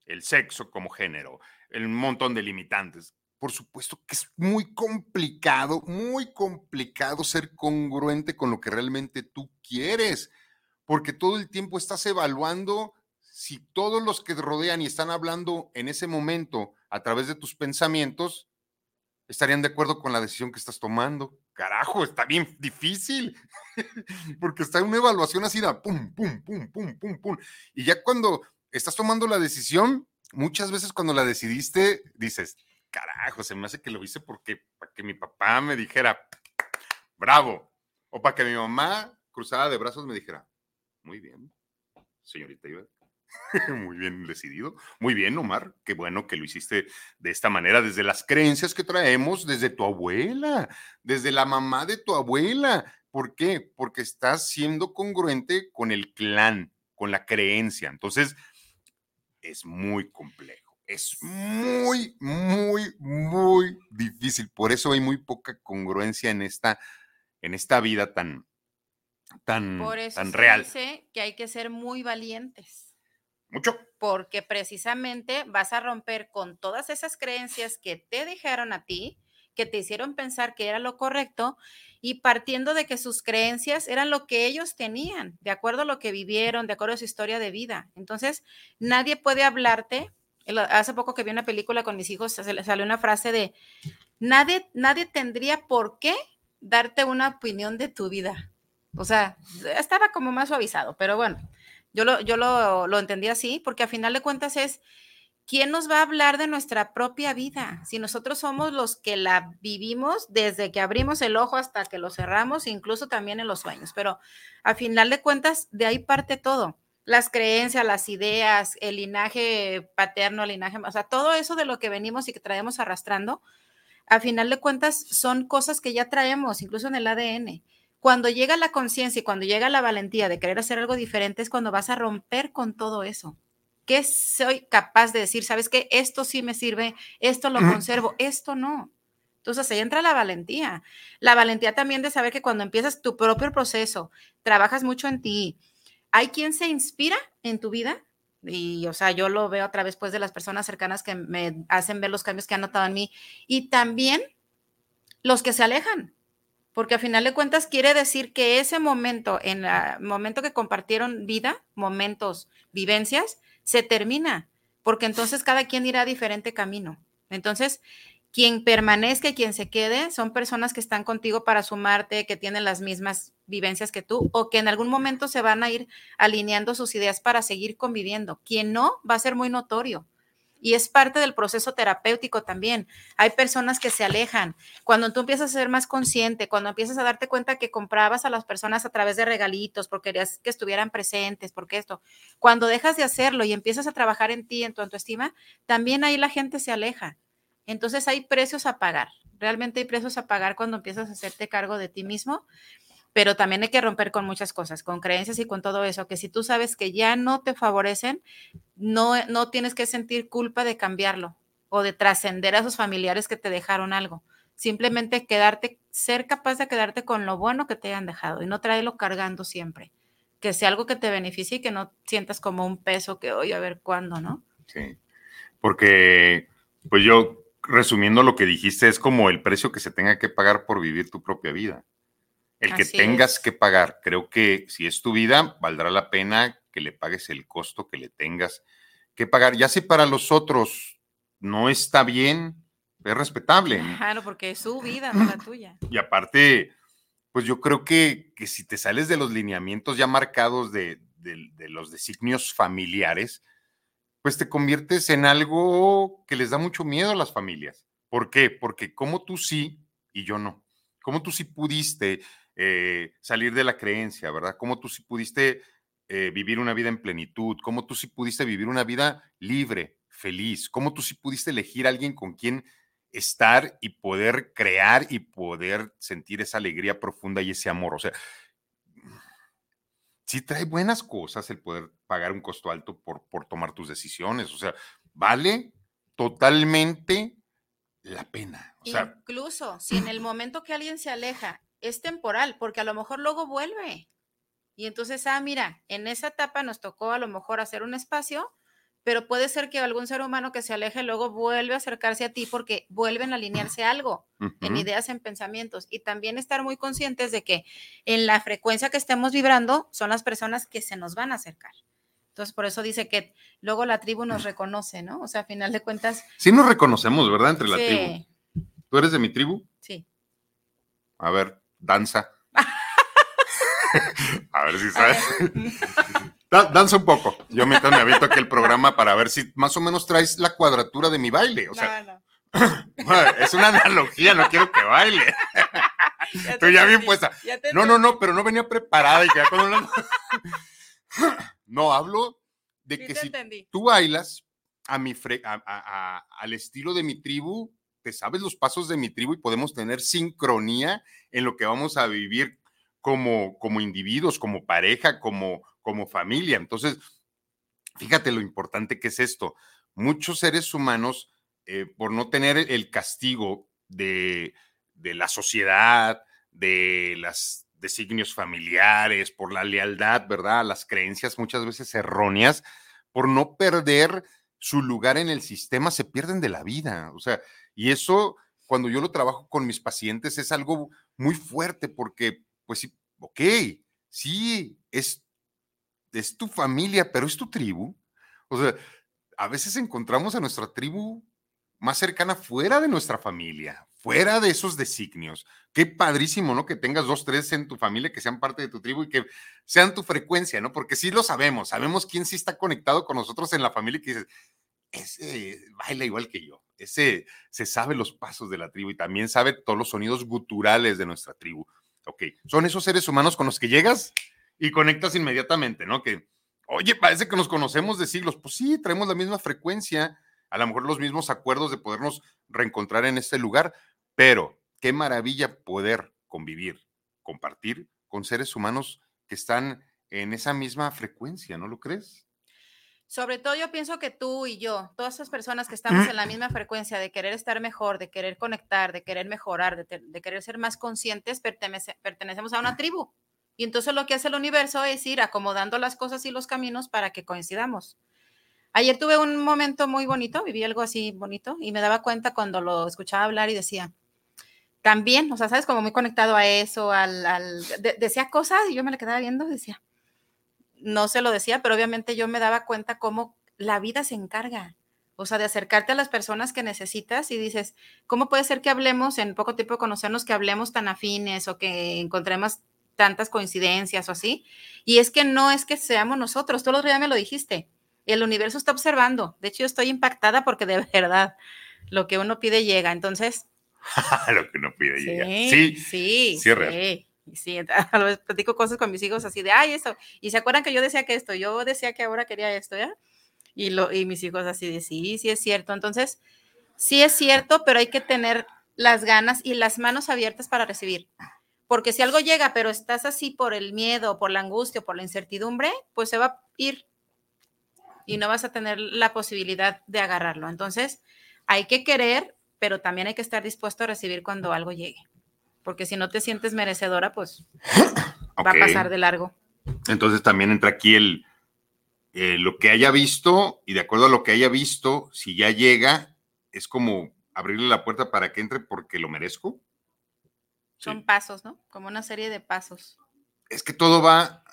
el sexo como género, el montón de limitantes. Por supuesto que es muy complicado, muy complicado ser congruente con lo que realmente tú quieres, porque todo el tiempo estás evaluando si todos los que te rodean y están hablando en ese momento a través de tus pensamientos estarían de acuerdo con la decisión que estás tomando. Carajo, está bien difícil, porque está una evaluación así de pum, pum, pum, pum, pum, pum. Y ya cuando estás tomando la decisión, muchas veces cuando la decidiste, dices, carajo, se me hace que lo hice porque para que mi papá me dijera, bravo, o para que mi mamá cruzada de brazos me dijera, muy bien, señorita Ivette. Muy bien decidido. Muy bien, Omar. Qué bueno que lo hiciste de esta manera, desde las creencias que traemos, desde tu abuela, desde la mamá de tu abuela. ¿Por qué? Porque estás siendo congruente con el clan, con la creencia. Entonces, es muy complejo. Es muy, muy, muy difícil. Por eso hay muy poca congruencia en esta, en esta vida tan, tan, Por eso tan se real. Dice que hay que ser muy valientes. Mucho. Porque precisamente vas a romper con todas esas creencias que te dejaron a ti, que te hicieron pensar que era lo correcto y partiendo de que sus creencias eran lo que ellos tenían, de acuerdo a lo que vivieron, de acuerdo a su historia de vida. Entonces, nadie puede hablarte. Hace poco que vi una película con mis hijos, salió una frase de, nadie, nadie tendría por qué darte una opinión de tu vida. O sea, estaba como más suavizado, pero bueno, yo lo, yo lo, entendí así, porque a final de cuentas es, ¿quién nos va a hablar de nuestra propia vida? Si nosotros somos los que la vivimos desde que abrimos el ojo hasta que lo cerramos, incluso también en los sueños, pero a final de cuentas, de ahí parte todo. Las creencias, las ideas, el linaje paterno, el linaje, o sea, todo eso de lo que venimos y que traemos arrastrando, a final de cuentas son cosas que ya traemos, incluso en el ADN. Cuando llega la conciencia y cuando llega la valentía de querer hacer algo diferente es cuando vas a romper con todo eso. ¿Qué soy capaz de decir? ¿Sabes qué? Esto sí me sirve, esto lo conservo, esto no. Entonces ahí entra la valentía. La valentía también de saber que cuando empiezas tu propio proceso, trabajas mucho en ti. Hay quien se inspira en tu vida y, o sea, yo lo veo a través pues de las personas cercanas que me hacen ver los cambios que han notado en mí y también Los que se alejan, porque a final de cuentas quiere decir que ese momento, en el momento que compartieron vida, momentos, vivencias, se termina, porque entonces cada quien irá a diferente camino. Entonces, quien permanezca y quien se quede son personas que están contigo para sumarte, que tienen las mismas vivencias que tú o que en algún momento se van a ir alineando sus ideas para seguir conviviendo. Quien no, va a ser muy notorio y es parte del proceso terapéutico también. Hay personas que se alejan. Cuando tú empiezas a ser más consciente, cuando empiezas a darte cuenta que comprabas a las personas a través de regalitos, porque querías que estuvieran presentes, porque esto, cuando dejas de hacerlo y empiezas a trabajar en ti, en tu autoestima, también ahí la gente se aleja. Entonces hay precios a pagar. Realmente hay precios a pagar cuando empiezas a hacerte cargo de ti mismo pero también hay que romper con muchas cosas, con creencias y con todo eso, que si tú sabes que ya no te favorecen, no, no tienes que sentir culpa de cambiarlo o de trascender a esos familiares que te dejaron algo. Simplemente quedarte, ser capaz de quedarte con lo bueno que te hayan dejado y no traerlo cargando siempre. Que sea algo que te beneficie y que no sientas como un peso que hoy a ver cuándo, ¿no? Sí, porque pues yo, resumiendo lo que dijiste, es como el precio que se tenga que pagar por vivir tu propia vida el que tengas que pagar. Creo que si es tu vida, valdrá la pena que le pagues el costo que le tengas que pagar. Ya si para los otros no está bien, es respetable. Claro, porque es su vida, no la tuya. Y aparte, pues yo creo que, que si te sales de los lineamientos ya marcados de, de los designios familiares, pues te conviertes en algo que les da mucho miedo a las familias. ¿Por qué? Porque como tú sí y yo no. Como tú sí pudiste eh, salir de la creencia, ¿verdad? Cómo tú sí pudiste eh, vivir una vida en plenitud, cómo tú sí pudiste vivir una vida libre, feliz, cómo tú sí pudiste elegir a alguien con quien estar y poder crear y poder sentir esa alegría profunda y ese amor. O sea, sí trae buenas cosas el poder pagar un costo alto por, por tomar tus decisiones. O sea, vale totalmente la pena. Incluso si en el momento que alguien se aleja es temporal, porque a lo mejor luego vuelve. Y entonces, ah, mira, en esa etapa nos tocó a lo mejor hacer un espacio, pero puede ser que algún ser humano que se aleje luego vuelve a acercarse a ti porque vuelven a alinearse algo en ideas, en pensamientos. Y también estar muy conscientes de que en la frecuencia que estemos vibrando son las personas que se nos van a acercar. Entonces, por eso dice que luego la tribu nos reconoce, ¿no? O sea, a final de cuentas. Sí nos reconocemos, ¿verdad? Entre la tribu. ¿Tú eres de mi tribu? Sí. A ver, danza. a ver si sabes. Danza un poco. Yo me aviento aquí el programa para ver si más o menos traes la cuadratura de mi baile. O sea, es una analogía, no quiero que baile. Tú ya bien puesta. no, no, no, pero no venía preparada y con una... No, hablo de que si tú bailas a mi al estilo de mi tribu, sabes los pasos de mi tribu y podemos tener sincronía en lo que vamos a vivir como, como individuos, como pareja, como, como familia. Entonces, fíjate lo importante que es esto. Muchos seres humanos, eh, por no tener el castigo de, de la sociedad, de las designios familiares, por la lealtad, ¿verdad? Las creencias muchas veces erróneas, por no perder su lugar en el sistema, se pierden de la vida. O sea, y eso, cuando yo lo trabajo con mis pacientes, es algo muy fuerte porque, pues ok, sí, es, es tu familia, pero es tu tribu. O sea, a veces encontramos a nuestra tribu más cercana fuera de nuestra familia, fuera de esos designios. Qué padrísimo, ¿no? Que tengas dos, tres en tu familia que sean parte de tu tribu y que sean tu frecuencia, ¿no? Porque sí lo sabemos, sabemos quién sí está conectado con nosotros en la familia y que dices, ese baila igual que yo, ese se sabe los pasos de la tribu y también sabe todos los sonidos guturales de nuestra tribu. Ok, son esos seres humanos con los que llegas y conectas inmediatamente, ¿no? Que, oye, parece que nos conocemos de siglos. Pues sí, traemos la misma frecuencia, a lo mejor los mismos acuerdos de podernos reencontrar en este lugar, pero qué maravilla poder convivir, compartir con seres humanos que están en esa misma frecuencia, ¿no lo crees? Sobre todo yo pienso que tú y yo, todas esas personas que estamos en la misma frecuencia de querer estar mejor, de querer conectar, de querer mejorar, de, querer ser más conscientes, pertenecemos a una tribu. Y entonces lo que hace el universo es ir acomodando las cosas y los caminos para que coincidamos. Ayer tuve un momento muy bonito, viví algo así bonito y me daba cuenta cuando lo escuchaba hablar y decía, también, o sea, sabes, como muy conectado a eso, al, decía cosas y yo me la quedaba viendo, decía, no se lo decía, pero obviamente yo me daba cuenta cómo la vida se encarga, o sea, de acercarte a las personas que necesitas y dices, ¿cómo puede ser que hablemos en poco tiempo de conocernos, que hablemos tan afines o que encontremos tantas coincidencias o así? Y es que no es que seamos nosotros, tú el otro día me lo dijiste, el universo está observando, de hecho yo estoy impactada porque de verdad lo que uno pide llega, entonces... lo que uno pide llega. Sí, sí, sí. Sí, sí. a veces platico cosas con mis hijos así de, ay, eso. Y se acuerdan que yo decía que esto, yo decía que ahora quería esto, ¿ya? Y, lo, y mis hijos así de, sí, sí es cierto. Entonces, sí es cierto, pero hay que tener las ganas y las manos abiertas para recibir. Porque si algo llega, pero estás así por el miedo, por la angustia, por la incertidumbre, pues se va a ir y no vas a tener la posibilidad de agarrarlo. Entonces, hay que querer, pero también hay que estar dispuesto a recibir cuando algo llegue. Porque si no te sientes merecedora, pues va a pasar de largo. Entonces también entra aquí el, eh, lo que haya visto y de acuerdo a lo que haya visto, si ya llega, es como abrirle la puerta para que entre porque lo merezco. Son pasos, ¿no? Como una serie de pasos. Es que todo va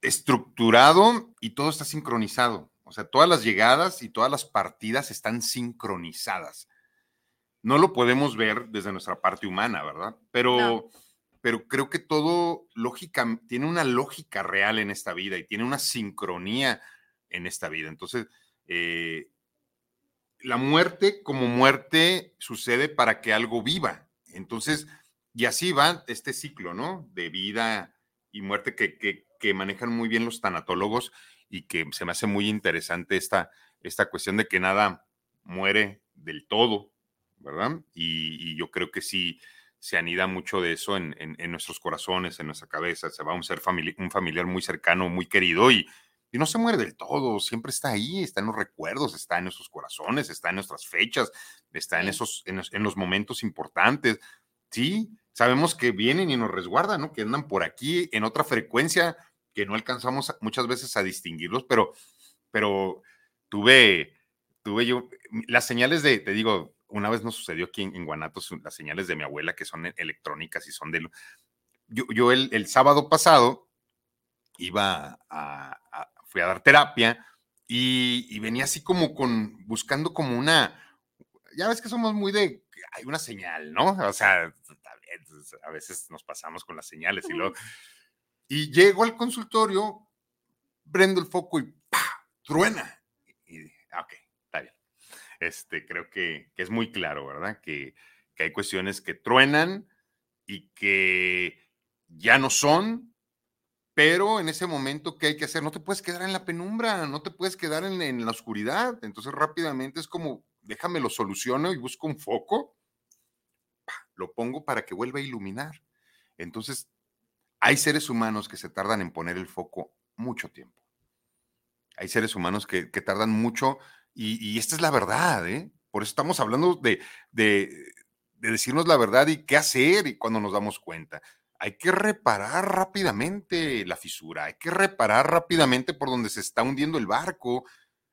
estructurado y todo está sincronizado. O sea, todas las llegadas y todas las partidas están sincronizadas. No lo podemos ver desde nuestra parte humana, ¿verdad? Pero pero creo que todo lógica, tiene una lógica real en esta vida y tiene una sincronía en esta vida. Entonces, eh, la muerte como muerte sucede para que algo viva. Entonces, y así va este ciclo, ¿no? De vida y muerte que, que, manejan muy bien los tanatólogos y que se me hace muy interesante esta, esta cuestión de que nada muere del todo, ¿verdad? Y, yo creo que sí se anida mucho de eso en, en, nuestros corazones, en nuestra cabeza. Se va a un ser un familiar muy cercano, muy querido y, y no se muere del todo, siempre está ahí, está en los recuerdos, está en nuestros corazones, está en nuestras fechas, está en esos, en, los momentos importantes. Sí, sabemos que vienen y nos resguardan, ¿no? Que andan por aquí en otra frecuencia que no alcanzamos muchas veces a distinguirlos, pero, pero tuve, tuve yo, las señales de, te digo, una vez nos sucedió aquí en, Guanatos, las señales de mi abuela que son electrónicas y son de... Yo, yo el, el sábado pasado iba a, fui a dar terapia y, venía así como con, buscando como una, ya ves que somos muy de, hay una señal, ¿no? O sea, a veces nos pasamos con las señales y luego, y llego al consultorio, prendo el foco y ¡pah! truena. Y ah, ok, está bien. Este, creo que, es muy claro, ¿verdad? Que, que hay cuestiones que truenan y que ya no son pero en ese momento, ¿qué hay que hacer? No te puedes quedar en la penumbra, no te puedes quedar en, la oscuridad. Entonces rápidamente es como, déjame lo soluciono y busco un foco, lo pongo para que vuelva a iluminar. Entonces, hay seres humanos que se tardan en poner el foco mucho tiempo. Hay seres humanos que, tardan mucho y, esta es la verdad, ¿eh? Por eso estamos hablando de, de, de decirnos la verdad y qué hacer y cuando nos damos cuenta hay que reparar rápidamente la fisura, hay que reparar rápidamente por donde se está hundiendo el barco,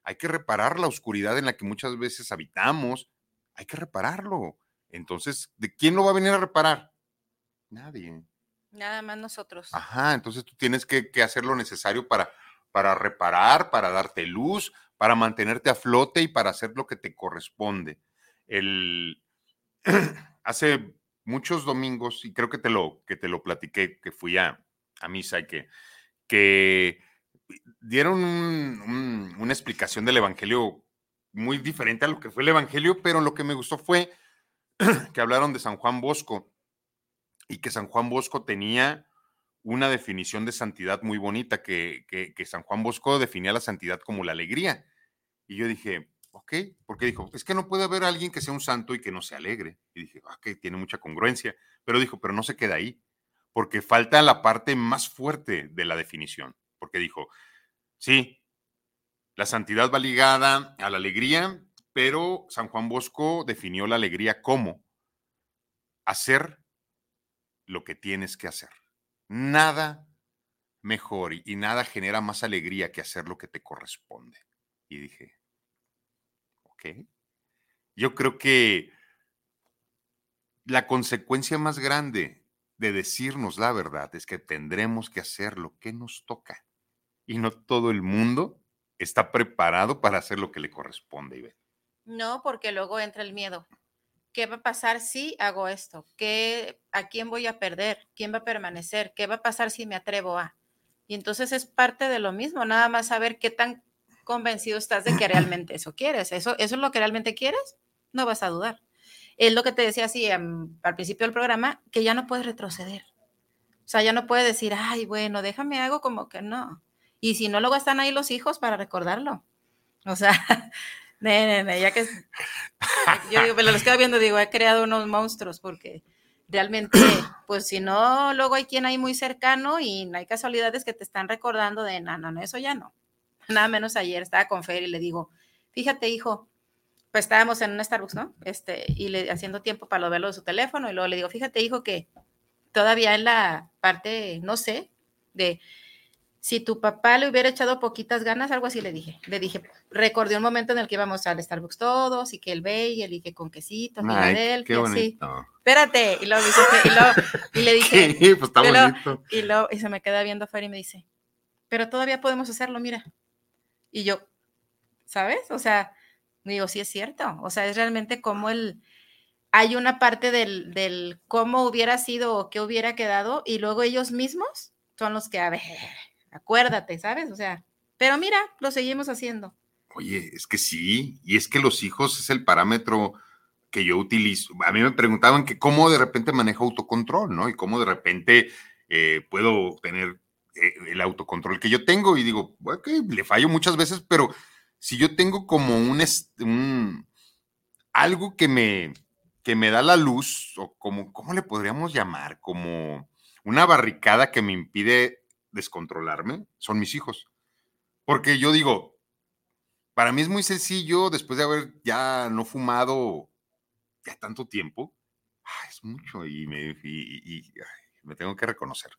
hay que reparar la oscuridad en la que muchas veces habitamos, hay que repararlo. Entonces, ¿de quién lo va a venir a reparar? Nadie. Nada más nosotros. Ajá, entonces tú tienes que, hacer lo necesario para, para reparar, para darte luz, para mantenerte a flote y para hacer lo que te corresponde. El, hace muchos domingos, y creo que te lo, que te lo platiqué, que fui a, a misa y que, que dieron una explicación del Evangelio muy diferente a lo que fue el Evangelio, pero lo que me gustó fue que hablaron de San Juan Bosco y que San Juan Bosco tenía una definición de santidad muy bonita, que, que, que San Juan Bosco definía la santidad como la alegría. Y yo dije, ok, porque dijo, es que no puede haber alguien que sea un santo y que no se alegre. Y dije, ok, tiene mucha congruencia, pero dijo, pero no se queda ahí, porque falta la parte más fuerte de la definición, dijo, sí, la santidad va ligada a la alegría, pero San Juan Bosco definió la alegría como hacer lo que tienes que hacer. Nada mejor y, nada genera más alegría que hacer lo que te corresponde. Y dije, yo creo que la consecuencia más grande de decirnos la verdad es que tendremos que hacer lo que nos toca. Y no todo el mundo está preparado para hacer lo que le corresponde, Ivette. No, porque luego entra el miedo. ¿Qué va a pasar si hago esto? ¿Qué, ¿A quién voy a perder? ¿Quién va a permanecer? ¿Qué va a pasar si me atrevo a? Y entonces es parte de lo mismo, nada más saber qué tan convencido estás de que realmente eso quieres. ¿Eso, eso es lo que realmente quieres? No vas a dudar. Es lo que te decía así al principio del programa, que ya no puedes retroceder. O sea, ya no puedes decir, ay, bueno, déjame algo como que no. Y si no, luego están ahí los hijos para recordarlo. O sea, ya que yo digo, pero lo estoy viendo, digo, he creado unos monstruos porque realmente, pues si no, luego hay quien ahí muy cercano y no hay casualidades que te están recordando de, no, no, no, eso ya no. Nada menos ayer estaba con Fer y le digo, fíjate, hijo, pues estábamos en un Starbucks, ¿no? Este, y le haciendo tiempo para lo verlo de su teléfono y luego le digo, fíjate, hijo, que todavía en la parte, no sé, de si tu papá le hubiera echado poquitas ganas, algo así le dije. Le dije, recordé un momento en el que íbamos al Starbucks todos y que el ve y y que con quesito, Ay, qué bonito. Espérate, y, luego, y, y le dije, sí, pues está bonito. Y, lo, y se me queda viendo Fer y me dice, pero todavía podemos hacerlo, mira. Y yo, ¿sabes? O sea, digo, sí es cierto. O sea, es realmente como el, hay una parte del, del cómo hubiera sido o qué hubiera quedado y luego ellos mismos son los que, a ver, acuérdate, ¿sabes? O sea, pero mira, lo seguimos haciendo. Oye, es que sí, y es que los hijos es el parámetro que yo utilizo. A mí me preguntaban que cómo de repente manejo autocontrol, ¿no? Y cómo de repente eh, puedo tener eh, el autocontrol que yo tengo. Y digo, que le fallo muchas veces, pero si yo tengo como un, un algo que me, que me da la luz, o como, ¿cómo le podríamos llamar? Como una barricada que me impide descontrolarme son mis hijos. Porque yo digo, para mí es muy sencillo, después de haber ya no fumado ya tanto tiempo, es mucho y me, me tengo que reconocer.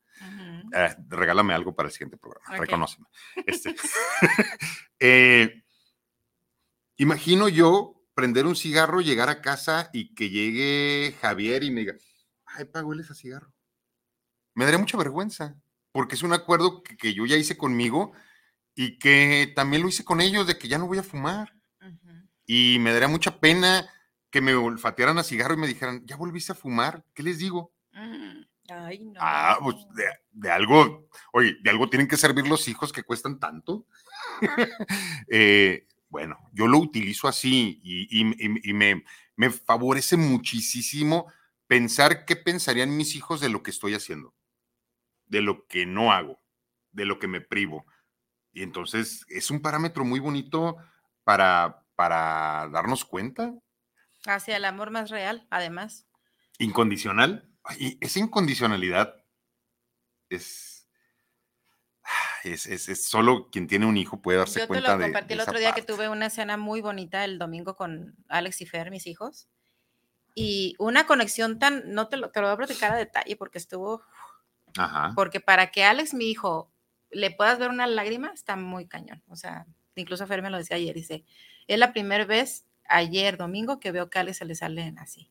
Ah, regálame algo para el siguiente programa, reconóceme. Este, eh, imagino yo prender un cigarro, llegar a casa y que llegue Javier y me diga, ay, pago ese cigarro. Me daría mucha vergüenza porque es un acuerdo que, yo ya hice conmigo y que también lo hice con ellos de que ya no voy a fumar. Y me daría mucha pena que me olfatearan a cigarro y me dijeran, ¿ya volviste a fumar? ¿Qué les digo? Mm, ay, no. Ah, pues de, algo, oye, de algo tienen que servir los hijos que cuestan tanto. Eh, bueno, yo lo utilizo así y, me, me favorece muchísimo pensar qué pensarían mis hijos de lo que estoy haciendo de lo que no hago, de lo que me privo. Y entonces es un parámetro muy bonito para, para darnos cuenta. Hacia el amor más real, además. Incondicional. Y esa incondicionalidad es, es, es, solo quien tiene un hijo puede darse cuenta de. Yo te lo compartí el otro día que tuve una escena muy bonita el domingo con Alex y Fer, mis hijos. Y una conexión tan, no te lo, te lo voy a platicar a detalle porque estuvo porque para que Alex, mi hijo, le puedas ver una lágrima, está muy cañón. O sea, incluso Fer me lo decía ayer, dice, es la primera vez ayer, domingo, que veo que a Alex se le salen así.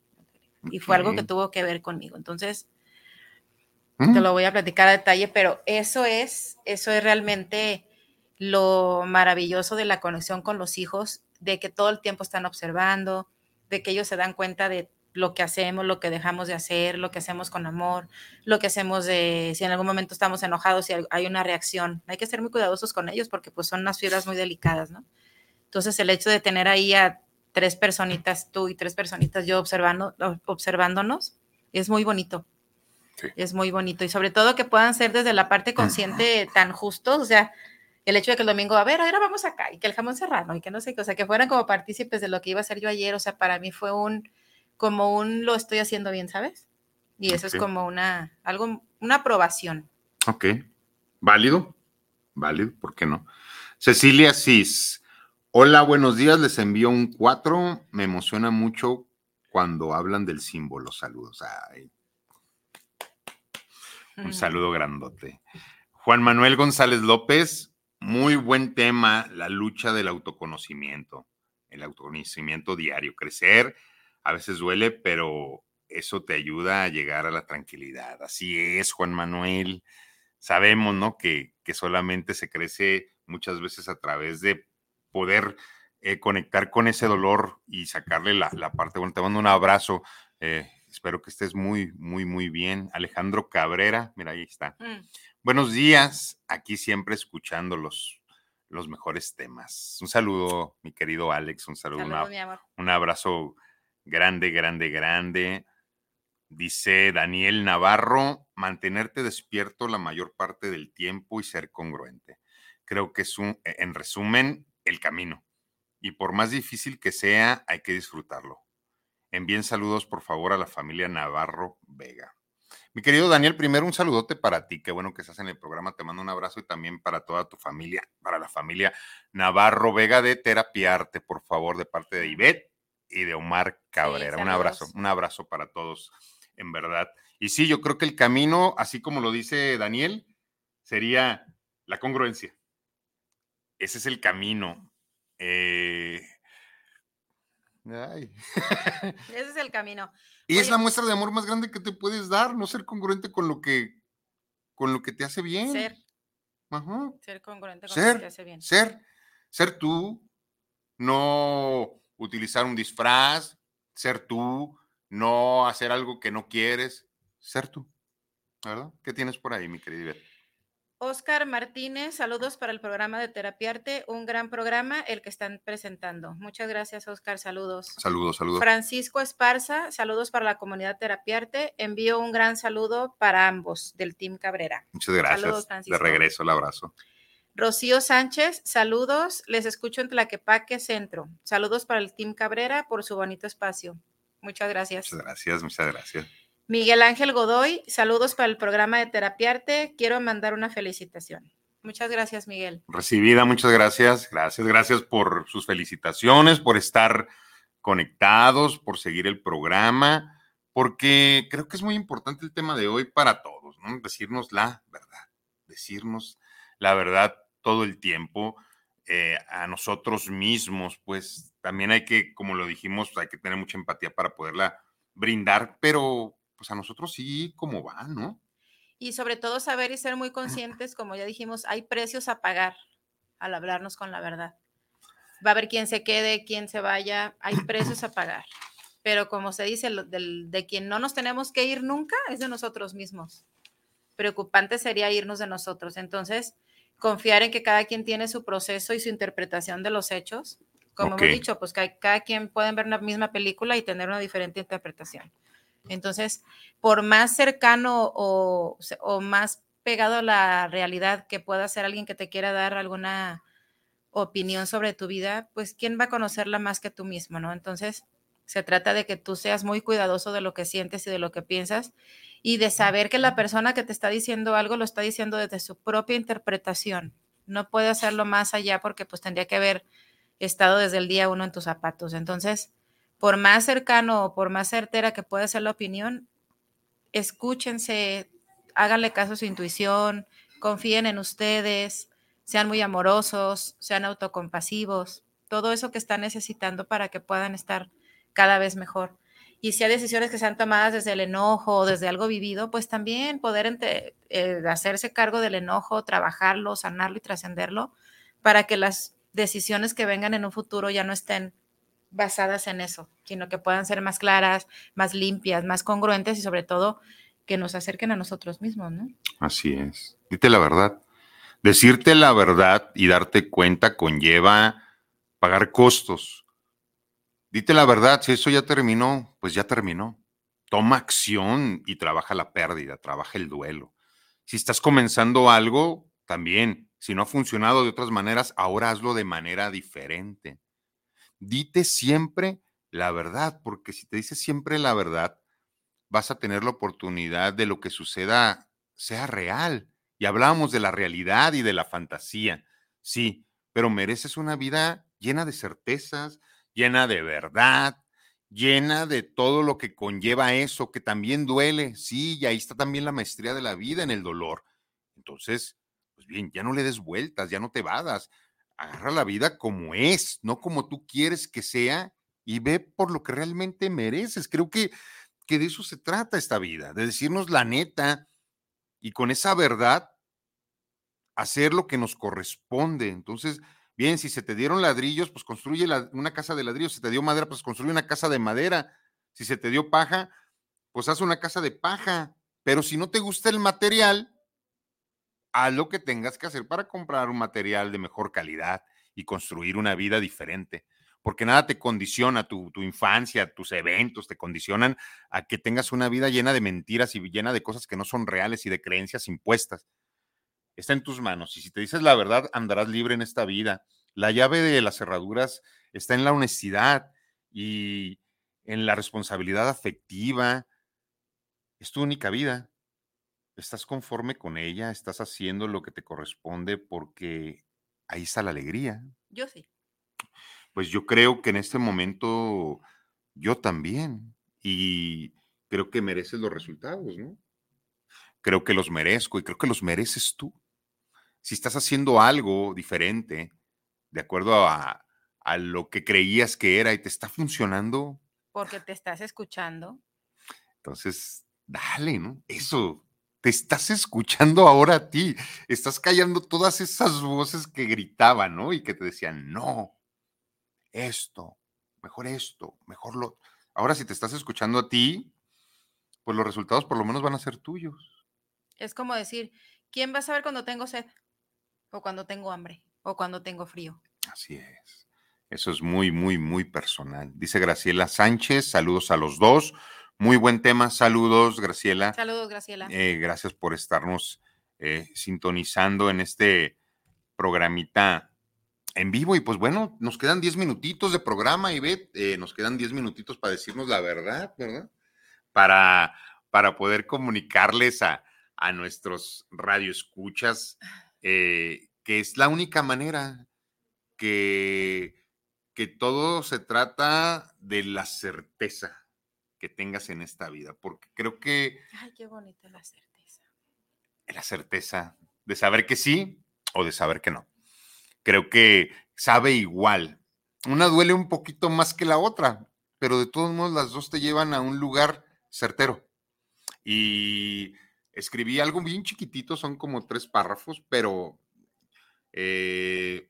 Y fue algo que tuvo que ver conmigo. Entonces, te mm. lo voy a platicar a detalle, pero eso es, eso es realmente lo maravilloso de la conexión con los hijos, de que todo el tiempo están observando, de que ellos se dan cuenta de lo que hacemos, lo que dejamos de hacer, lo que hacemos con amor, lo que hacemos de si en algún momento estamos enojados y hay una reacción. Hay que ser muy cuidadosos con ellos porque pues son unas fibras muy delicadas, ¿no? Entonces el hecho de tener ahí a tres personitas, tú y tres personitas yo observando, observándonos, es muy bonito. Es muy bonito y sobre todo que puedan ser desde la parte consciente tan justos, o sea, el hecho de que el domingo, a ver, ahora vamos acá y que el jamón serrano y que no sé qué, o sea, que fueran como partícipes de lo que iba a hacer yo ayer, o sea, para mí fue un, como un lo estoy haciendo bien, ¿sabes? Y eso es como una, algo, una aprobación. Ok, válido, válido, ¿por qué no? Cecilia Cis, hola, buenos días, les envío un 4, me emociona mucho cuando hablan del símbolo, saludos. Un saludo grandote. Juan Manuel González López, muy buen tema, la lucha del autoconocimiento, el autoconocimiento diario, crecer a veces duele, pero eso te ayuda a llegar a la tranquilidad. Así es, Juan Manuel. Sabemos, ¿no? Que, que solamente se crece muchas veces a través de poder eh, conectar con ese dolor y sacarle la, parte. Bueno, te mando un abrazo. Eh, espero que estés muy, muy, muy bien. Alejandro Cabrera, mira, ahí está. Mm. Buenos días, aquí siempre escuchando los, los mejores temas. Un saludo, mi querido Alex, un saludo, un abrazo grande, grande, grande. Dice Daniel Navarro, mantenerte despierto la mayor parte del tiempo y ser congruente. Creo que es un, en resumen, el camino. Y por más difícil que sea, hay que disfrutarlo. Envíen saludos, por favor, a la familia Navarro Vega. Mi querido Daniel, primero un saludote para ti. Qué bueno que estás en el programa. Te mando un abrazo y también para toda tu familia, para la familia Navarro Vega de Terapiarte, por favor, de parte de Ivette y de Omar Cabrera. un abrazo, un abrazo para todos, en verdad. Y sí, yo creo que el camino, así como lo dice Daniel, sería la congruencia. Ese es el camino. Eh, Ese es el camino. Y es la muestra de amor más grande que te puedes dar, no ser congruente con lo que, con lo que te hace bien. Ser. Ser congruente con lo que te hace bien. Ser, ser tú, no utilizar un disfraz, ser tú, no hacer algo que no quieres, ser tú. ¿Verdad? ¿Qué tienes por ahí, mi querida Oscar Martínez, saludos para el programa de Terapiarte, un gran programa el que están presentando. Muchas gracias, Oscar, saludos. Saludos, saludos. Francisco Esparza, saludos para la comunidad Terapiarte. Envío un gran saludo para ambos del Team Cabrera. Muchas gracias. Saludos, De regreso, el abrazo. Rocío Sánchez, saludos. Les escucho en Tlaquepaque Centro. Saludos para el Team Cabrera por su bonito espacio. Muchas gracias. Muchas gracias, muchas gracias. Miguel Ángel Godoy, saludos para el programa de Terapiarte. Quiero mandar una felicitación. Muchas gracias, Miguel. Recibida, muchas gracias. Gracias, gracias por sus felicitaciones, por estar conectados, por seguir el programa, porque creo que es muy importante el tema de hoy para todos, ¿no? Decirnos la verdad, decirnos la verdad todo el tiempo. Eh, a nosotros mismos, pues también hay que, como lo dijimos, hay que tener mucha empatía para poderla brindar, pero pues a nosotros sí como va, ¿no? Y sobre todo saber y ser muy conscientes, como ya dijimos, hay precios a pagar al hablarnos con la verdad. Va a haber quien se quede, quien se vaya, hay precios a pagar. Pero como se dice, de quien no nos tenemos que ir nunca es de nosotros mismos. Preocupante sería irnos de nosotros. Entonces, confiar en que cada quien tiene su proceso y su interpretación de los hechos. Como hemos dicho, pues cada quien puede ver una misma película y tener una diferente interpretación. Entonces, por más cercano o, más pegado a la realidad que pueda ser alguien que te quiera dar alguna opinión sobre tu vida, pues ¿quién va a conocerla más que tú mismo, no? Entonces, se trata de que tú seas muy cuidadoso de lo que sientes y de lo que piensas y de saber que la persona que te está diciendo algo lo está diciendo desde su propia interpretación. No puede hacerlo más allá porque pues tendría que haber estado desde el día uno en tus zapatos. Entonces, por más cercano o por más certera que pueda ser la opinión, escúchense, háganle caso a su intuición, confíen en ustedes, sean muy amorosos, sean autocompasivos, todo eso que están necesitando para que puedan estar cada vez mejor. Y si hay decisiones que sean tomadas desde el enojo o desde algo vivido, pues también poder eh, hacerse cargo del enojo, trabajarlo, sanarlo y trascenderlo para que las decisiones que vengan en un futuro ya no estén basadas en eso, sino que puedan ser más claras, más limpias, más congruentes y sobre todo que nos acerquen a nosotros mismos, ¿no? Así es. Dite la verdad. Decirte la verdad y darte cuenta conlleva pagar costos. Dite la verdad, si eso ya terminó, pues ya terminó. Toma acción y trabaja la pérdida, trabaja el duelo. Si estás comenzando algo, también. Si no ha funcionado de otras maneras, ahora hazlo de manera diferente dite siempre la verdad, porque si te dices siempre la verdad, vas a tener la oportunidad de lo que suceda sea real. Y hablábamos de la realidad y de la fantasía, sí, pero mereces una vida llena de certezas, llena de verdad, llena de todo lo que conlleva eso, que también duele, sí, y ahí está también la maestría de la vida en el dolor. Entonces, pues bien, ya no le des vueltas, ya no te vadas, agarra la vida como es, no como tú quieres que sea y ve por lo que realmente mereces. Creo que que de eso se trata esta vida, de decirnos la neta y con esa verdad hacer lo que nos corresponde. Entonces, bien, si se te dieron ladrillos, pues construye una casa de ladrillos. Si te dio madera, pues construye una casa de madera. Si se te dio paja, pues haz una casa de paja. Pero si no te gusta el material, haz lo que tengas que hacer para comprar un material de mejor calidad y construir una vida diferente porque nada te condiciona, tu, infancia, tus eventos te condicionan a que tengas una vida llena de mentiras y llena de cosas que no son reales y de creencias impuestas. Está en tus manos y si te dices la verdad, andarás libre en esta vida. La llave de las cerraduras está en la honestidad y en la responsabilidad afectiva. Es tu única vida. Estás conforme con ella, estás haciendo lo que te corresponde porque ahí está la alegría. Yo sí pues yo creo que en este momento yo también. Y creo que mereces los resultados, ¿no? Creo que los merezco y creo que los mereces tú. Si estás haciendo algo diferente, de acuerdo a, lo que creías que era y te está funcionando. Porque te estás escuchando. Entonces, dale, ¿no? Eso, te estás escuchando ahora a ti, estás callando todas esas voces que gritaban, ¿no? Y que te decían, no, esto, mejor esto, mejor lo... Ahora si te estás escuchando a ti, pues los resultados por lo menos van a ser tuyos. Es como decir, ¿quién va a saber cuando tengo sed? O cuando tengo hambre, o cuando tengo frío. Así es. Eso es muy, muy, muy personal. Dice Graciela Sánchez, saludos a los dos. Muy buen tema, saludos Graciela. Saludos Graciela. Eh, gracias por estarnos eh, sintonizando en este programita en vivo y pues bueno, nos quedan 10 minutitos de programa, y eh, nos quedan 10 minutitos para decirnos la verdad, ¿verdad? Para, para poder comunicarles a, a nuestros radioescuchas eh, que es la única manera que, que todo se trata de la certeza que tengas en esta vida, porque creo que... Ay, qué bonita la certeza. La certeza de saber que sí o de saber que no creo que sabe igual. Una duele un poquito más que la otra, pero de todos modos las dos te llevan a un lugar certero. Y escribí algo bien chiquitito, son como tres párrafos, pero eh,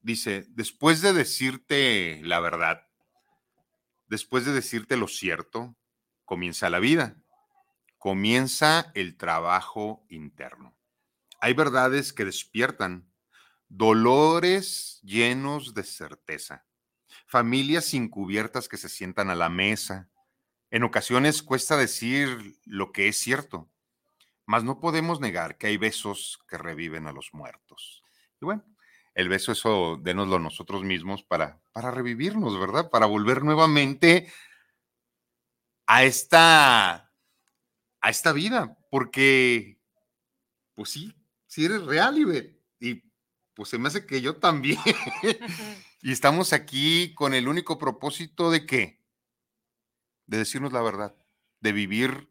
dice, después de decirte la verdad, después de decirte lo cierto, comienza la vida, comienza el trabajo interno. Hay verdades que despiertan, dolores llenos de certeza, familias encubiertas que se sientan a la mesa. En ocasiones cuesta decir lo que es cierto, mas no podemos negar que hay besos que reviven a los muertos. Y bueno, el beso eso denoslo nosotros mismos para, para revivirnos, ¿verdad? Para volver nuevamente a esta, a esta vida, porque, pues sí, sí eres real, y, y pues se me hace que yo también. y estamos aquí con el único propósito de qué? De decirnos la verdad, de vivir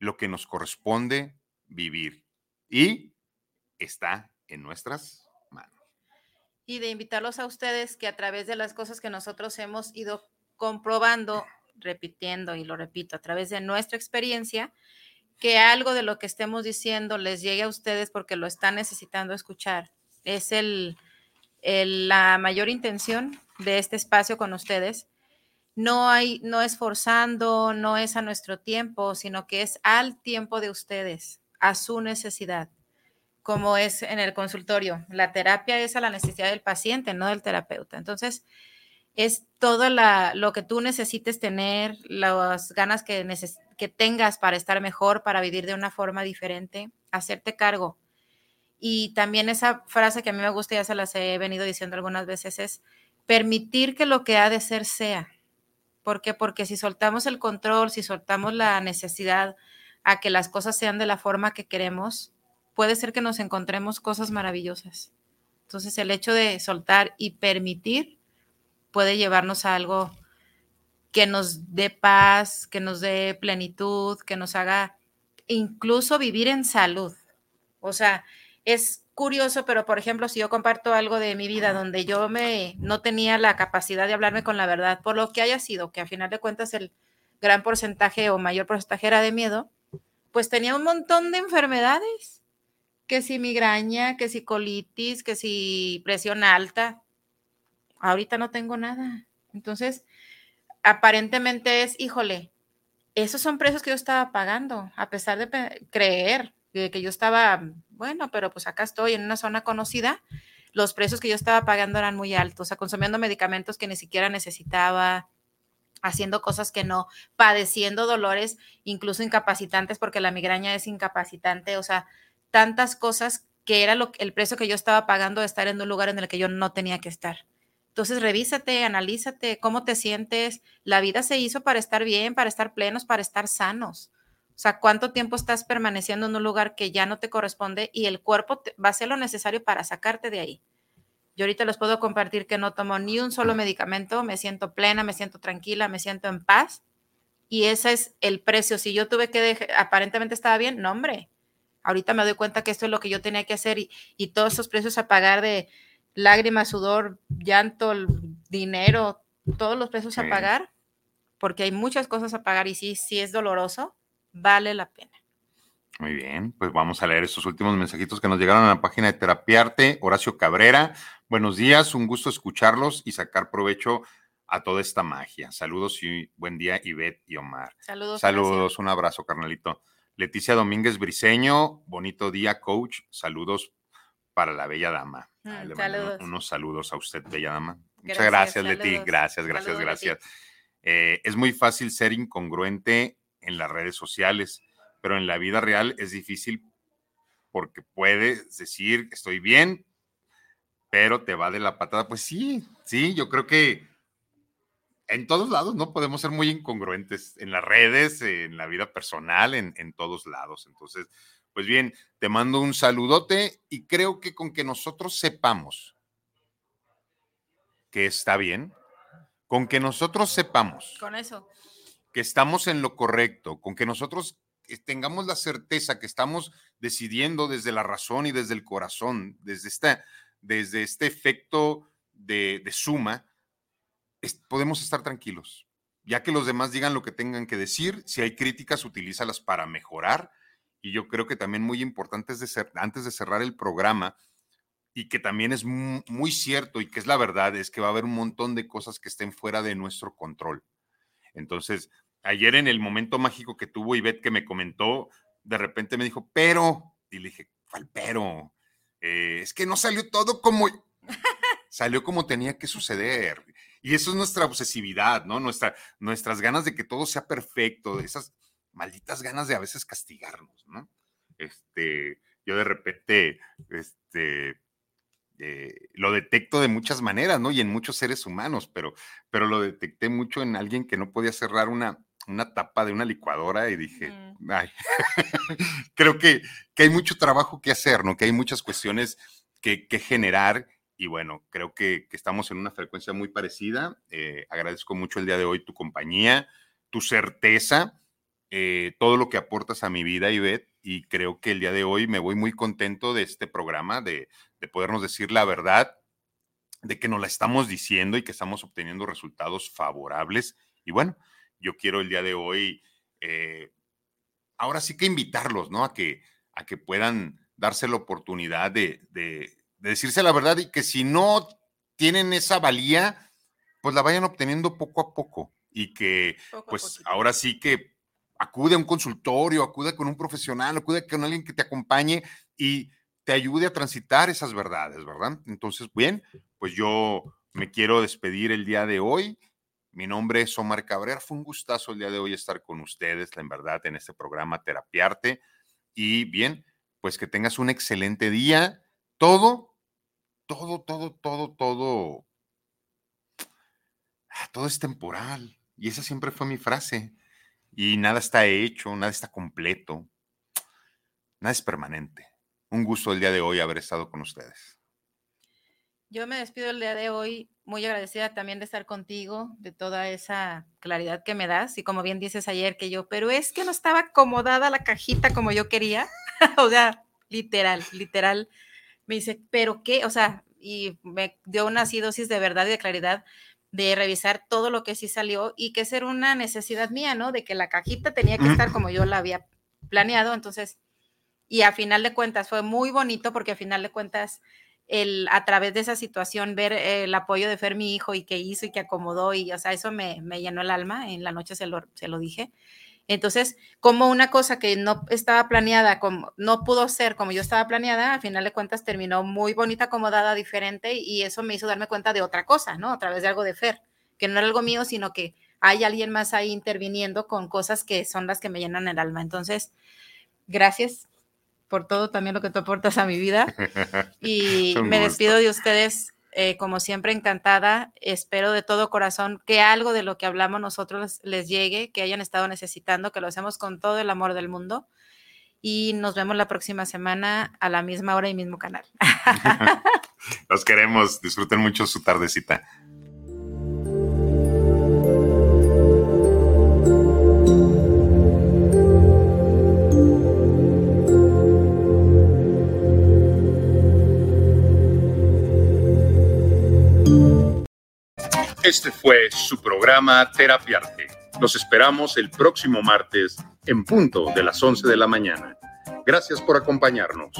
lo que nos corresponde vivir. Y está en nuestras manos. Y de invitarlos a ustedes que a través de las cosas que nosotros hemos ido comprobando, repitiendo y lo repito, a través de nuestra experiencia, que algo de lo que estemos diciendo les llegue a ustedes porque lo están necesitando escuchar es el, la mayor intención de este espacio con ustedes. No hay, no es forzando, no es a nuestro tiempo, sino que es al tiempo de ustedes, a su necesidad, como es en el consultorio. La terapia es a la necesidad del paciente, no del terapeuta. Entonces, es todo lo que tú necesites tener, las ganas que, que tengas para estar mejor, para vivir de una forma diferente, hacerte cargo y también esa frase que a mí me gusta, ya se las he venido diciendo algunas veces, es permitir que lo que ha de ser sea. ¿Por qué? Porque si soltamos el control, si soltamos la necesidad a que las cosas sean de la forma que queremos, puede ser que nos encontremos cosas maravillosas. Entonces el hecho de soltar y permitir puede llevarnos a algo que nos dé paz, que nos dé plenitud, que nos haga incluso vivir en salud. O sea, es curioso, pero por ejemplo, si yo comparto algo de mi vida donde yo me no tenía la capacidad de hablarme con la verdad, por lo que haya sido, que a final de cuentas el gran porcentaje o mayor porcentaje era de miedo, pues tenía un montón de enfermedades, que si migraña, que si colitis, que si presión alta. Ahorita no tengo nada. Entonces, aparentemente es, híjole, esos son precios que yo estaba pagando, a pesar de creer que yo estaba, bueno, pero pues acá estoy en una zona conocida, los precios que yo estaba pagando eran muy altos, o sea, consumiendo medicamentos que ni siquiera necesitaba, haciendo cosas que no, padeciendo dolores incluso incapacitantes, porque la migraña es incapacitante, o sea, tantas cosas que era lo, el precio que yo estaba pagando de estar en un lugar en el que yo no tenía que estar. Entonces, revísate, analízate, cómo te sientes. La vida se hizo para estar bien, para estar plenos, para estar sanos. O sea, cuánto tiempo estás permaneciendo en un lugar que ya no te corresponde y el cuerpo va a hacer lo necesario para sacarte de ahí. Yo ahorita les puedo compartir que no tomo ni un solo medicamento, me siento plena, me siento tranquila, me siento en paz. Y ese es el precio. Si yo tuve que dejar, aparentemente estaba bien, no, hombre. Ahorita me doy cuenta que esto es lo que yo tenía que hacer y, y todos esos precios a pagar de, lágrimas, sudor, llanto, dinero, todos los pesos a pagar, porque hay muchas cosas a pagar y sí, sí es doloroso, vale la pena. Muy bien, pues vamos a leer estos últimos mensajitos que nos llegaron a la página de Terapiarte. Horacio Cabrera, buenos días, un gusto escucharlos y sacar provecho a toda esta magia. Saludos y buen día, Ivette y Omar. Saludos. Saludos, un abrazo, carnalito. Leticia Domínguez Briseño, bonito día, coach. Saludos para la bella dama. Mm, saludos. Unos saludos a usted, bella dama. Muchas gracias, Leti. Gracias, gracias, gracias. Eh, es muy fácil ser incongruente en las redes sociales, pero en la vida real es difícil porque puedes decir estoy bien, pero te va de la patada. Pues sí, sí, yo creo que en todos lados no podemos ser muy incongruentes en las redes, en la vida personal, en, en todos lados. Entonces, pues bien, te mando un saludote y creo que con que nosotros sepamos que está bien, con que nosotros sepamos con eso que estamos en lo correcto, con que nosotros tengamos la certeza que estamos decidiendo desde la razón y desde el corazón, desde, esta, desde este efecto de, suma, podemos estar tranquilos. Ya que los demás digan lo que tengan que decir, si hay críticas, utilízalas para mejorar y yo creo que también muy importante es de ser, antes de cerrar el programa, y que también es muy, cierto y que es la verdad, es que va a haber un montón de cosas que estén fuera de nuestro control. Entonces, ayer en el momento mágico que tuvo Ivette que me comentó, de repente me dijo, pero, y le dije, ¿cuál pero? Eh, es que no salió todo como, salió como tenía que suceder. Y eso es nuestra obsesividad, ¿no? Nuestra, nuestras ganas de que todo sea perfecto, de esas, malditas ganas de a veces castigarnos, ¿no? Este, yo de repente, este, eh, lo detecto de muchas maneras, ¿no? Y en muchos seres humanos, pero, pero lo detecté mucho en alguien que no podía cerrar una, una tapa de una licuadora y dije, ay, creo que, que, hay mucho trabajo que hacer, ¿no? Que hay muchas cuestiones que, que generar y bueno, creo que, que, estamos en una frecuencia muy parecida. Eh, agradezco mucho el día de hoy tu compañía, tu certeza eh, todo lo que aportas a mi vida, Ivette, y creo que el día de hoy me voy muy contento de este programa, de, podernos decir la verdad, de que nos la estamos diciendo y que estamos obteniendo resultados favorables. Y bueno, yo quiero el día de hoy, eh, ahora sí que invitarlos, ¿no? A que, a que puedan darse la oportunidad de, de, decirse la verdad y que si no tienen esa valía, pues la vayan obteniendo poco a poco y que pues ahora sí que acude a un consultorio, acude con un profesional, acude con alguien que te acompañe y te ayude a transitar esas verdades, ¿verdad? Entonces, bien, pues yo me quiero despedir el día de hoy. Mi nombre es Omar Cabrera. Fue un gustazo el día de hoy estar con ustedes, en verdad, en este programa Terapiarte. Y bien, pues que tengas un excelente día. Todo, todo, todo, todo, todo, ah, todo es temporal. Y esa siempre fue mi frase y nada está hecho, nada está completo, nada es permanente. Un gusto el día de hoy haber estado con ustedes. Yo me despido el día de hoy muy agradecida también de estar contigo, de toda esa claridad que me das. Y como bien dices ayer que yo, pero es que no estaba acomodada la cajita como yo quería, o sea, literal, literal. Me dice, pero qué, o sea, y me dio una así dosis de verdad y de claridad de revisar todo lo que sí salió y que ser una necesidad mía, ¿no? De que la cajita tenía que estar como yo la había planeado, entonces, y a final de cuentas fue muy bonito porque a final de cuentas el, a través de esa situación ver el apoyo de Fer, mi hijo, y que hizo y que acomodó, y o sea, eso me, me llenó el alma, en la noche se lo, se lo dije. Entonces, como una cosa que no estaba planeada, como no pudo ser como yo estaba planeada, a final de cuentas terminó muy bonita, acomodada, diferente, y eso me hizo darme cuenta de otra cosa, ¿no? A través de algo de Fer, que no era algo mío, sino que hay alguien más ahí interviniendo con cosas que son las que me llenan el alma. Entonces, gracias por todo también lo que tú aportas a mi vida. Y me despido de ustedes, eh, como siempre, encantada. Espero de todo corazón que algo de lo que hablamos nosotros les llegue, que hayan estado necesitando, que lo hacemos con todo el amor del mundo. Y nos vemos la próxima semana a la misma hora y mismo canal. Los queremos. Disfruten mucho su tardecita. Este fue su programa Terapiarte. Los esperamos el próximo martes en punto de las 11 de la mañana. Gracias por acompañarnos.